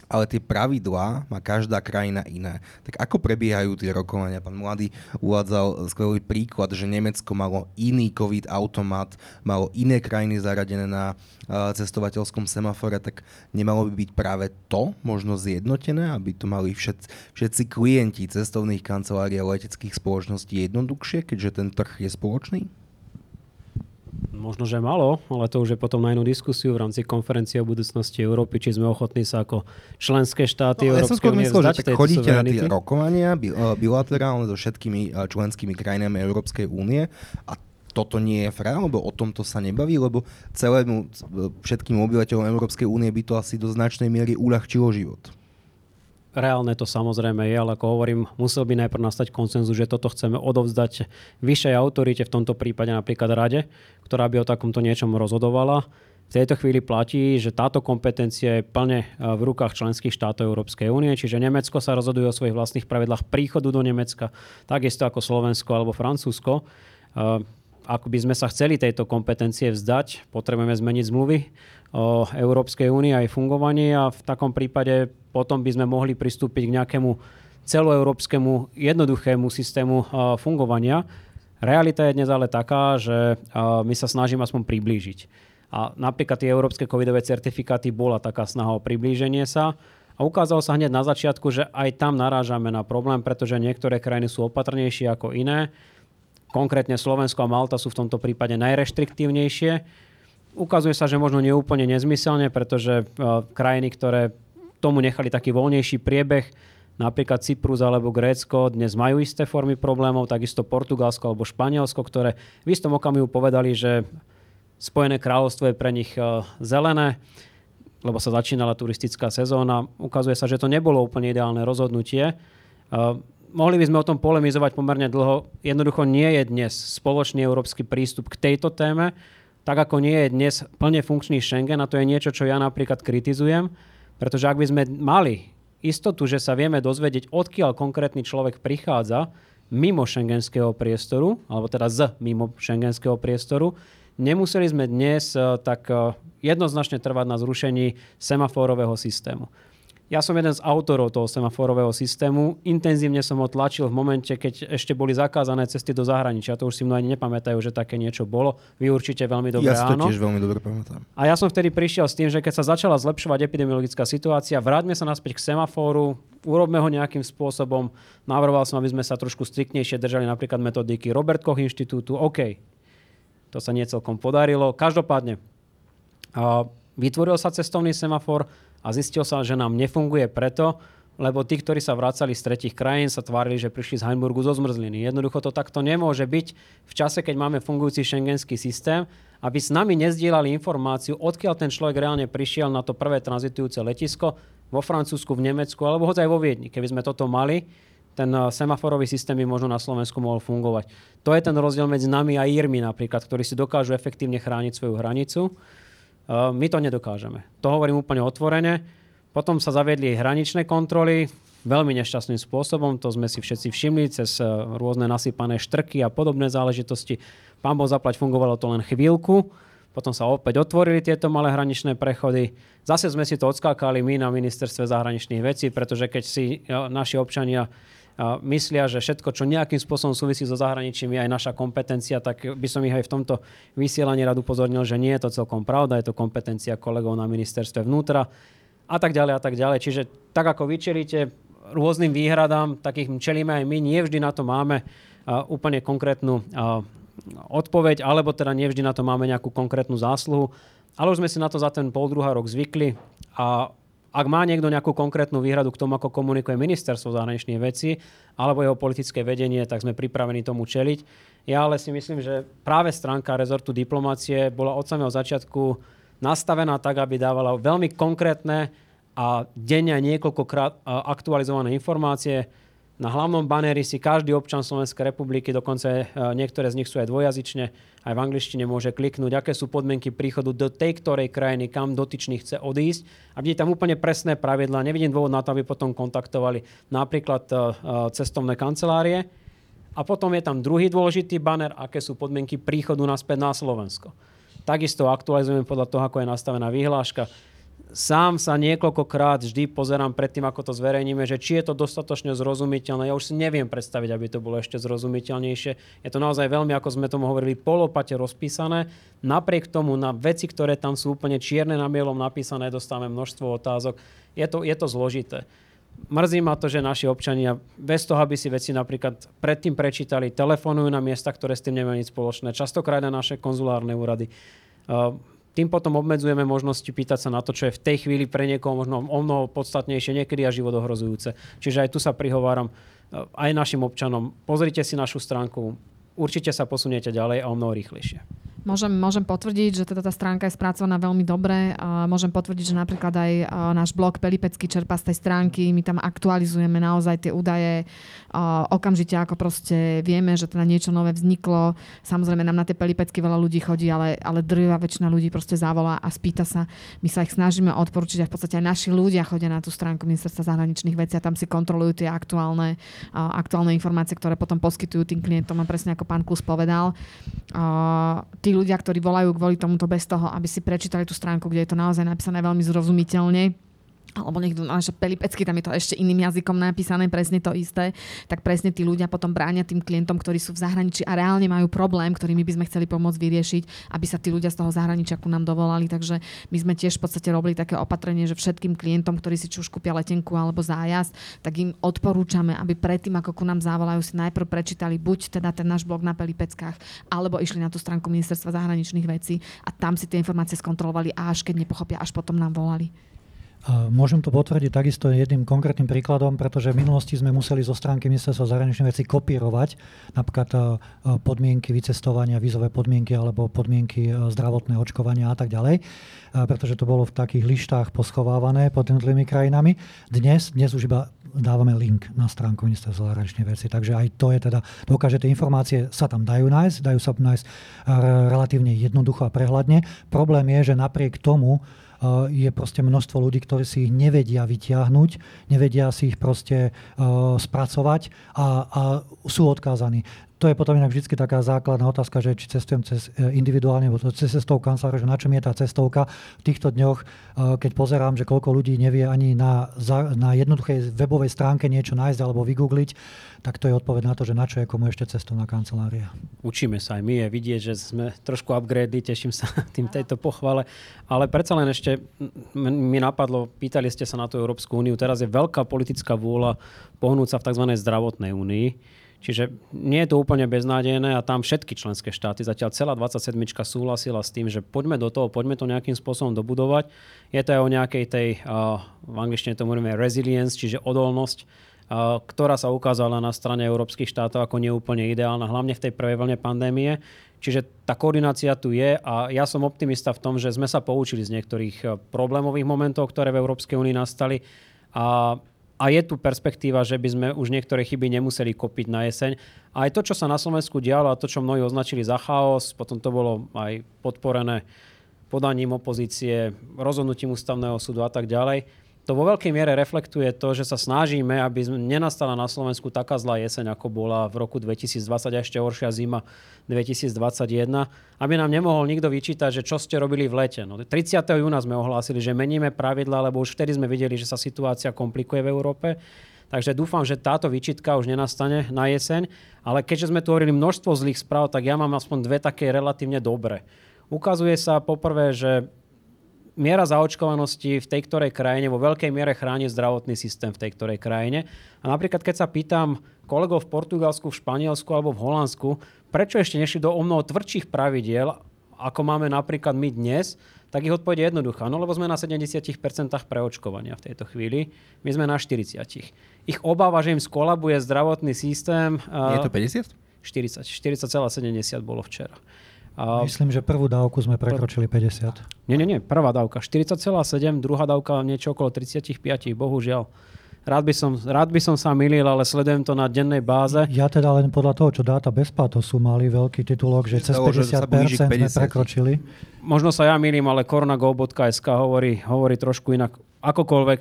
ale tie pravidlá má každá krajina iné. Tak ako prebiehajú tie rokovania? Pán Mladý uvádzal skvelý príklad, že Nemecko malo iný COVID automat, malo iné krajiny zaradené na cestovateľskom semafore, tak nemalo by byť práve to možno zjednotené, aby to mali všetci, všetci klienti cestovných kancelárií a leteckých spoločností jednoduchšie, keďže ten trh je spoločný? Možno, že malo, ale to už je potom na inú diskusiu v rámci konferencie o budúcnosti Európy, či sme ochotní sa ako členské štáty no, Európskej únie myslel, že tak chodíte na tie rokovania eh, bilaterálne so všetkými eh, členskými krajinami Európskej únie a toto nie je frá, lebo o tomto sa nebaví, lebo celému eh, všetkým obyvateľom Európskej únie by to asi do značnej miery uľahčilo život. Reálne to samozrejme je, ale ako hovorím, musel by najprv nastať konsenzus, že toto chceme odovzdať vyššej autorite, v tomto prípade napríklad rade, ktorá by o takomto niečom rozhodovala. V tejto chvíli platí, že táto kompetencia je plne e, v rukách členských štátov Európskej únie, čiže Nemecko sa rozhoduje o svojich vlastných pravidlách príchodu do Nemecka, takisto ako Slovensko alebo Francúzsko. E, ak by sme sa chceli tejto kompetencie vzdať, potrebujeme zmeniť zmluvy o Európskej únii aj fungovanie a v takom prípade potom by sme mohli pristúpiť k nejakému celoeurópskemu jednoduchému systému fungovania. Realita je dnes ale taká, že my sa snažíme aspoň priblížiť. A napríklad tie európske covidové certifikáty bola taká snaha o priblíženie sa. A ukázalo sa hneď na začiatku, že aj tam narážame na problém, pretože niektoré krajiny sú opatrnejšie ako iné. Konkrétne Slovensko a Malta sú v tomto prípade najreštriktívnejšie. Ukazuje sa, že možno neúplne nezmyselne, pretože krajiny, ktoré tomu nechali taký voľnejší priebeh. Napríklad Cyprus alebo Grécko dnes majú isté formy problémov, takisto Portugalsko alebo Španielsko, ktoré v istom okamihu povedali, že Spojené kráľovstvo je pre nich e, zelené, lebo sa začínala turistická sezóna. Ukazuje sa, že to nebolo úplne ideálne rozhodnutie. E, mohli by sme o tom polemizovať pomerne dlho. Jednoducho nie je dnes spoločný európsky prístup k tejto téme, tak ako nie je dnes plne funkčný Schengen a to je niečo, čo ja napríklad kritizujem pretože ak by sme mali istotu, že sa vieme dozvedieť, odkiaľ konkrétny človek prichádza mimo šengenského priestoru, alebo teda z mimo šengenského priestoru, nemuseli sme dnes eh, tak eh, jednoznačne trvať na zrušení semaforového systému. Ja som jeden z autorov toho semaforového systému. Intenzívne som ho tlačil v momente, keď ešte boli zakázané cesty do zahraničia. To už si mnohí nepamätajú, že také niečo bolo. Vy určite veľmi dobre ja áno. Ja tiež veľmi dobre pamätám. A ja som vtedy prišiel s tým, že keď sa začala zlepšovať epidemiologická situácia, vráťme sa naspäť k semafóru, urobme ho nejakým spôsobom. Navrhoval som, aby sme sa trošku striktnejšie držali napríklad metodiky Robert Koch inštitútu. OK, to sa nie celkom podarilo. Každopádne, vytvoril sa cestovný semafor, a zistil sa, že nám nefunguje preto, lebo tí, ktorí sa vracali z tretich krajín, sa tvárili, že prišli z Heimburgu zo zmrzliny. Jednoducho to takto nemôže byť v čase, keď máme fungujúci šengenský systém, aby s nami nezdielali informáciu, odkiaľ ten človek reálne prišiel na to prvé tranzitujúce letisko vo Francúzsku, v Nemecku alebo hoď aj vo Viedni. Keby sme toto mali, ten eh, semaforový systém by možno na Slovensku mohol fungovať. To je ten rozdiel medzi nami a Írmi napríklad, ktorí si dokážu efektívne chrániť svoju hranicu my to nedokážeme. To hovorím úplne otvorene. Potom sa zaviedli hraničné kontroly veľmi nešťastným spôsobom. To sme si všetci všimli cez eh, rôzne nasypané štrky a podobné záležitosti. Pán Boh zaplať, fungovalo to len chvíľku. Potom sa opäť otvorili tieto malé hraničné prechody. Zase sme si to odskákali my na ministerstve zahraničných vecí, pretože keď si eh, naši občania myslia, že všetko, čo nejakým spôsobom súvisí so zahraničím, je aj naša kompetencia, tak by som ich aj v tomto vysielaní rád upozornil, že nie je to celkom pravda, je to kompetencia kolegov na ministerstve vnútra a tak ďalej a tak ďalej. Čiže tak ako vyčelíte rôznym výhradám, takých čelíme aj my, nie vždy na to máme úplne konkrétnu odpoveď, alebo teda nevždy na to máme nejakú konkrétnu zásluhu. Ale už sme si na to za ten pol druhá rok zvykli a ak má niekto nejakú konkrétnu výhradu k tomu, ako komunikuje ministerstvo zahraničných vecí alebo jeho politické vedenie, tak sme pripravení tomu čeliť. Ja ale si myslím, že práve stránka rezortu diplomácie bola od samého začiatku nastavená tak, aby dávala veľmi konkrétne a denne niekoľkokrát aktualizované informácie, na hlavnom banéri si každý občan Slovenskej republiky, dokonca e, niektoré z nich sú aj dvojazyčne, aj v angličtine môže kliknúť, aké sú podmienky príchodu do tej ktorej krajiny, kam dotyčný chce odísť. A vidí tam úplne presné pravidlá. Nevidím dôvod na to, aby potom kontaktovali napríklad e, e, cestovné kancelárie. A potom je tam druhý dôležitý banner, aké sú podmienky príchodu naspäť na Slovensko. Takisto aktualizujeme podľa toho, ako je nastavená vyhláška sám sa niekoľkokrát vždy pozerám pred tým, ako to zverejníme, že či je to dostatočne zrozumiteľné. Ja už si neviem predstaviť, aby to bolo ešte zrozumiteľnejšie. Je to naozaj veľmi, ako sme tomu hovorili, polopate rozpísané. Napriek tomu na veci, ktoré tam sú úplne čierne na bielom napísané, dostávame množstvo otázok. Je to, je to zložité. Mrzí ma to, že naši občania bez toho, aby si veci napríklad predtým prečítali, telefonujú na miesta, ktoré s tým nemajú nič spoločné. Častokrát na naše konzulárne úrady. Tým potom obmedzujeme možnosti pýtať sa na to, čo je v tej chvíli pre niekoho možno o mnoho podstatnejšie, niekedy a život ohrozujúce. Čiže aj tu sa prihováram eh, aj našim občanom. Pozrite si našu stránku, určite sa posuniete ďalej a o mnoho rýchlejšie. Môžem, môžem potvrdiť, že teda tá stránka je spracovaná veľmi dobre. Môžem potvrdiť, že napríklad aj náš blog Pelipecký čerpa z tej stránky. My tam aktualizujeme naozaj tie údaje okamžite, ako proste vieme, že teda niečo nové vzniklo. Samozrejme nám na tie Pelipecky veľa ľudí chodí, ale, ale drvá väčšina ľudí proste zavolá a spýta sa. My sa ich snažíme odporučiť a v podstate aj naši ľudia chodia na tú stránku ministerstva zahraničných vecí a tam si kontrolujú tie aktuálne, aktuálne informácie, ktoré potom poskytujú tým klientom a presne ako pán Kus povedal. Tí tí ľudia, ktorí volajú kvôli tomuto bez toho, aby si prečítali tú stránku, kde je to naozaj napísané veľmi zrozumiteľne, alebo niekto že pelipecky, tam je to ešte iným jazykom napísané, presne to isté, tak presne tí ľudia potom bránia tým klientom, ktorí sú v zahraničí a reálne majú problém, ktorý my by sme chceli pomôcť vyriešiť, aby sa tí ľudia z toho zahraničia ku nám dovolali. Takže my sme tiež v podstate robili také opatrenie, že všetkým klientom, ktorí si či už kúpia letenku alebo zájazd, tak im odporúčame, aby predtým, ako ku nám zavolajú, si najprv prečítali buď teda ten náš blog na Pelipeckách, alebo išli na tú stránku ministerstva zahraničných vecí a tam si tie informácie skontrolovali a až keď nepochopia, až potom nám volali. Môžem to potvrdiť takisto jedným konkrétnym príkladom, pretože v minulosti sme museli zo stránky ministerstva zahraničných vecí kopírovať napríklad e, podmienky vycestovania, vízové podmienky alebo podmienky e, zdravotné očkovania a tak ďalej, e, pretože to bolo v takých lištách poschovávané pod jednotlivými krajinami. Dnes, dnes už iba dávame link na stránku ministerstva zahraničných vecí, takže aj to je teda, dokáže tie informácie sa tam dajú nájsť, dajú sa nájsť relatívne jednoducho a prehľadne. Problém je, že napriek tomu, je proste množstvo ľudí, ktorí si ich nevedia vyťahnuť, nevedia si ich proste spracovať a, a sú odkázaní. To je potom inak vždy taká základná otázka, že či cestujem cez e, individuálne, alebo cez cestovku kancelára, že na čom je tá cestovka. V týchto dňoch, e, keď pozerám, že koľko ľudí nevie ani na, na jednoduchej webovej stránke niečo nájsť alebo vygoogliť, tak to je odpoveď na to, že na čo je komu ešte cestovná kancelária. Učíme sa aj my, je vidieť, že sme trošku upgrady, teším sa tým tejto pochvale, ale predsa len ešte mi napadlo, pýtali ste sa na tú Európsku úniu, teraz je veľká politická vôľa pohnúť sa v tzv. zdravotnej únii Čiže nie je to úplne beznádejné a tam všetky členské štáty, zatiaľ celá 27 súhlasila s tým, že poďme do toho, poďme to nejakým spôsobom dobudovať. Je to aj o nejakej tej, v angličtine to môžeme resilience, čiže odolnosť, ktorá sa ukázala na strane európskych štátov ako neúplne ideálna, hlavne v tej prvej vlne pandémie. Čiže tá koordinácia tu je a ja som optimista v tom, že sme sa poučili z niektorých problémových momentov, ktoré v Európskej únii nastali a a je tu perspektíva, že by sme už niektoré chyby nemuseli kopiť na jeseň. A aj to, čo sa na Slovensku dialo a to, čo mnohí označili za chaos, potom to bolo aj podporené podaním opozície, rozhodnutím ústavného súdu a tak ďalej to vo veľkej miere reflektuje to, že sa snažíme, aby nenastala na Slovensku taká zlá jeseň, ako bola v roku 2020 a ešte horšia zima 2021, aby nám nemohol nikto vyčítať, že čo ste robili v lete. No, 30. júna sme ohlásili, že meníme pravidla, lebo už vtedy sme videli, že sa situácia komplikuje v Európe. Takže dúfam, že táto výčitka už nenastane na jeseň. Ale keďže sme tu hovorili množstvo zlých správ, tak ja mám aspoň dve také relatívne dobré. Ukazuje sa poprvé, že miera zaočkovanosti v tej ktorej krajine vo veľkej miere chráni zdravotný systém v tej ktorej krajine. A napríklad, keď sa pýtam kolegov v Portugalsku, v Španielsku alebo v Holandsku, prečo ešte nešli do o mnoho tvrdších pravidiel, ako máme napríklad my dnes, tak ich odpoveď je jednoduchá. No lebo sme na 70% preočkovania v tejto chvíli. My sme na 40. Ich obáva, že im skolabuje zdravotný systém. Je to 50? 40. 40,70 bolo včera. A... Myslím, že prvú dávku sme prekročili 50. Nie, nie, nie. Prvá dávka 40,7, druhá dávka niečo okolo 35, bohužiaľ. Rád by, som, rád by som sa milil, ale sledujem to na dennej báze. Ja teda len podľa toho, čo dáta sú mali veľký titulok, že cez 50%, 50 sme prekročili. Možno sa ja milím, ale koronago.sk hovorí, hovorí trošku inak. Akokoľvek,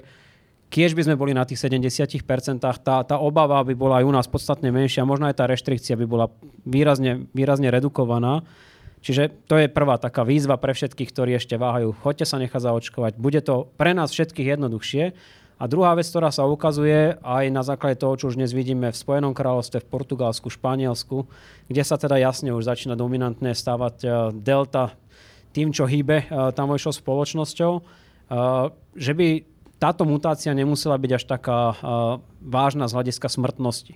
kiež by sme boli na tých 70%, tá, tá obava by bola aj u nás podstatne menšia, možno aj tá reštrikcia by bola výrazne, výrazne redukovaná. Čiže to je prvá taká výzva pre všetkých, ktorí ešte váhajú. Choďte sa nechať zaočkovať. Bude to pre nás všetkých jednoduchšie. A druhá vec, ktorá sa ukazuje aj na základe toho, čo už dnes vidíme v Spojenom kráľovstve, v Portugalsku, Španielsku, kde sa teda jasne už začína dominantne stávať e, delta tým, čo hýbe e, tamojšou spoločnosťou, e, že by táto mutácia nemusela byť až taká vážna z hľadiska smrtnosti.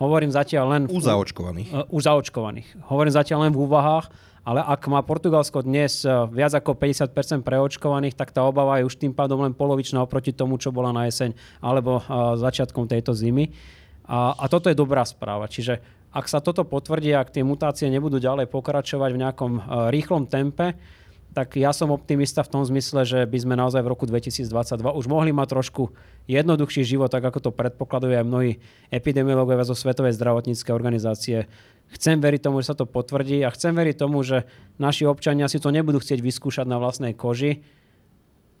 Hovorím zatiaľ len... U zaočkovaných. U zaočkovaných. Hovorím zatiaľ len v úvahách, ale ak má Portugalsko dnes eh, viac ako 50% preočkovaných, tak tá obava je už tým pádom len polovičná oproti tomu, čo bola na jeseň alebo eh, začiatkom tejto zimy. A, a toto je dobrá správa. Čiže ak sa toto potvrdí, ak tie mutácie nebudú ďalej pokračovať v nejakom eh, rýchlom tempe, tak ja som optimista v tom zmysle, že by sme naozaj v roku 2022 už mohli mať trošku jednoduchší život, tak ako to predpokladujú aj mnohí epidemiológovia zo Svetovej zdravotníckej organizácie. Chcem veriť tomu, že sa to potvrdí a chcem veriť tomu, že naši občania si to nebudú chcieť vyskúšať na vlastnej koži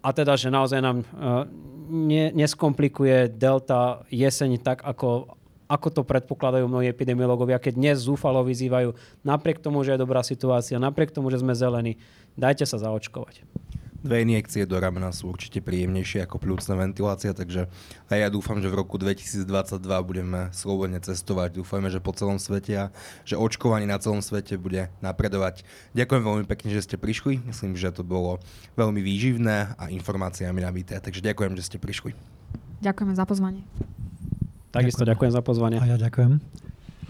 a teda, že naozaj nám uh, ne, neskomplikuje delta jeseň tak, ako, ako to predpokladajú mnohí epidemiológovia, keď dnes zúfalo vyzývajú, napriek tomu, že je dobrá situácia, napriek tomu, že sme zelení, dajte sa zaočkovať. Dve injekcie do ramena sú určite príjemnejšie ako plúcna ventilácia, takže aj ja dúfam, že v roku 2022 budeme slobodne cestovať. Dúfajme, že po celom svete a že očkovanie na celom svete bude napredovať. Ďakujem veľmi pekne, že ste prišli. Myslím, že to bolo veľmi výživné a informáciami nabité. Takže ďakujem, že ste prišli. Ďakujeme za pozvanie. Takisto ďakujem za pozvanie. A ja ďakujem.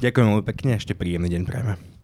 Ďakujem veľmi pekne, ešte príjemný deň prajeme.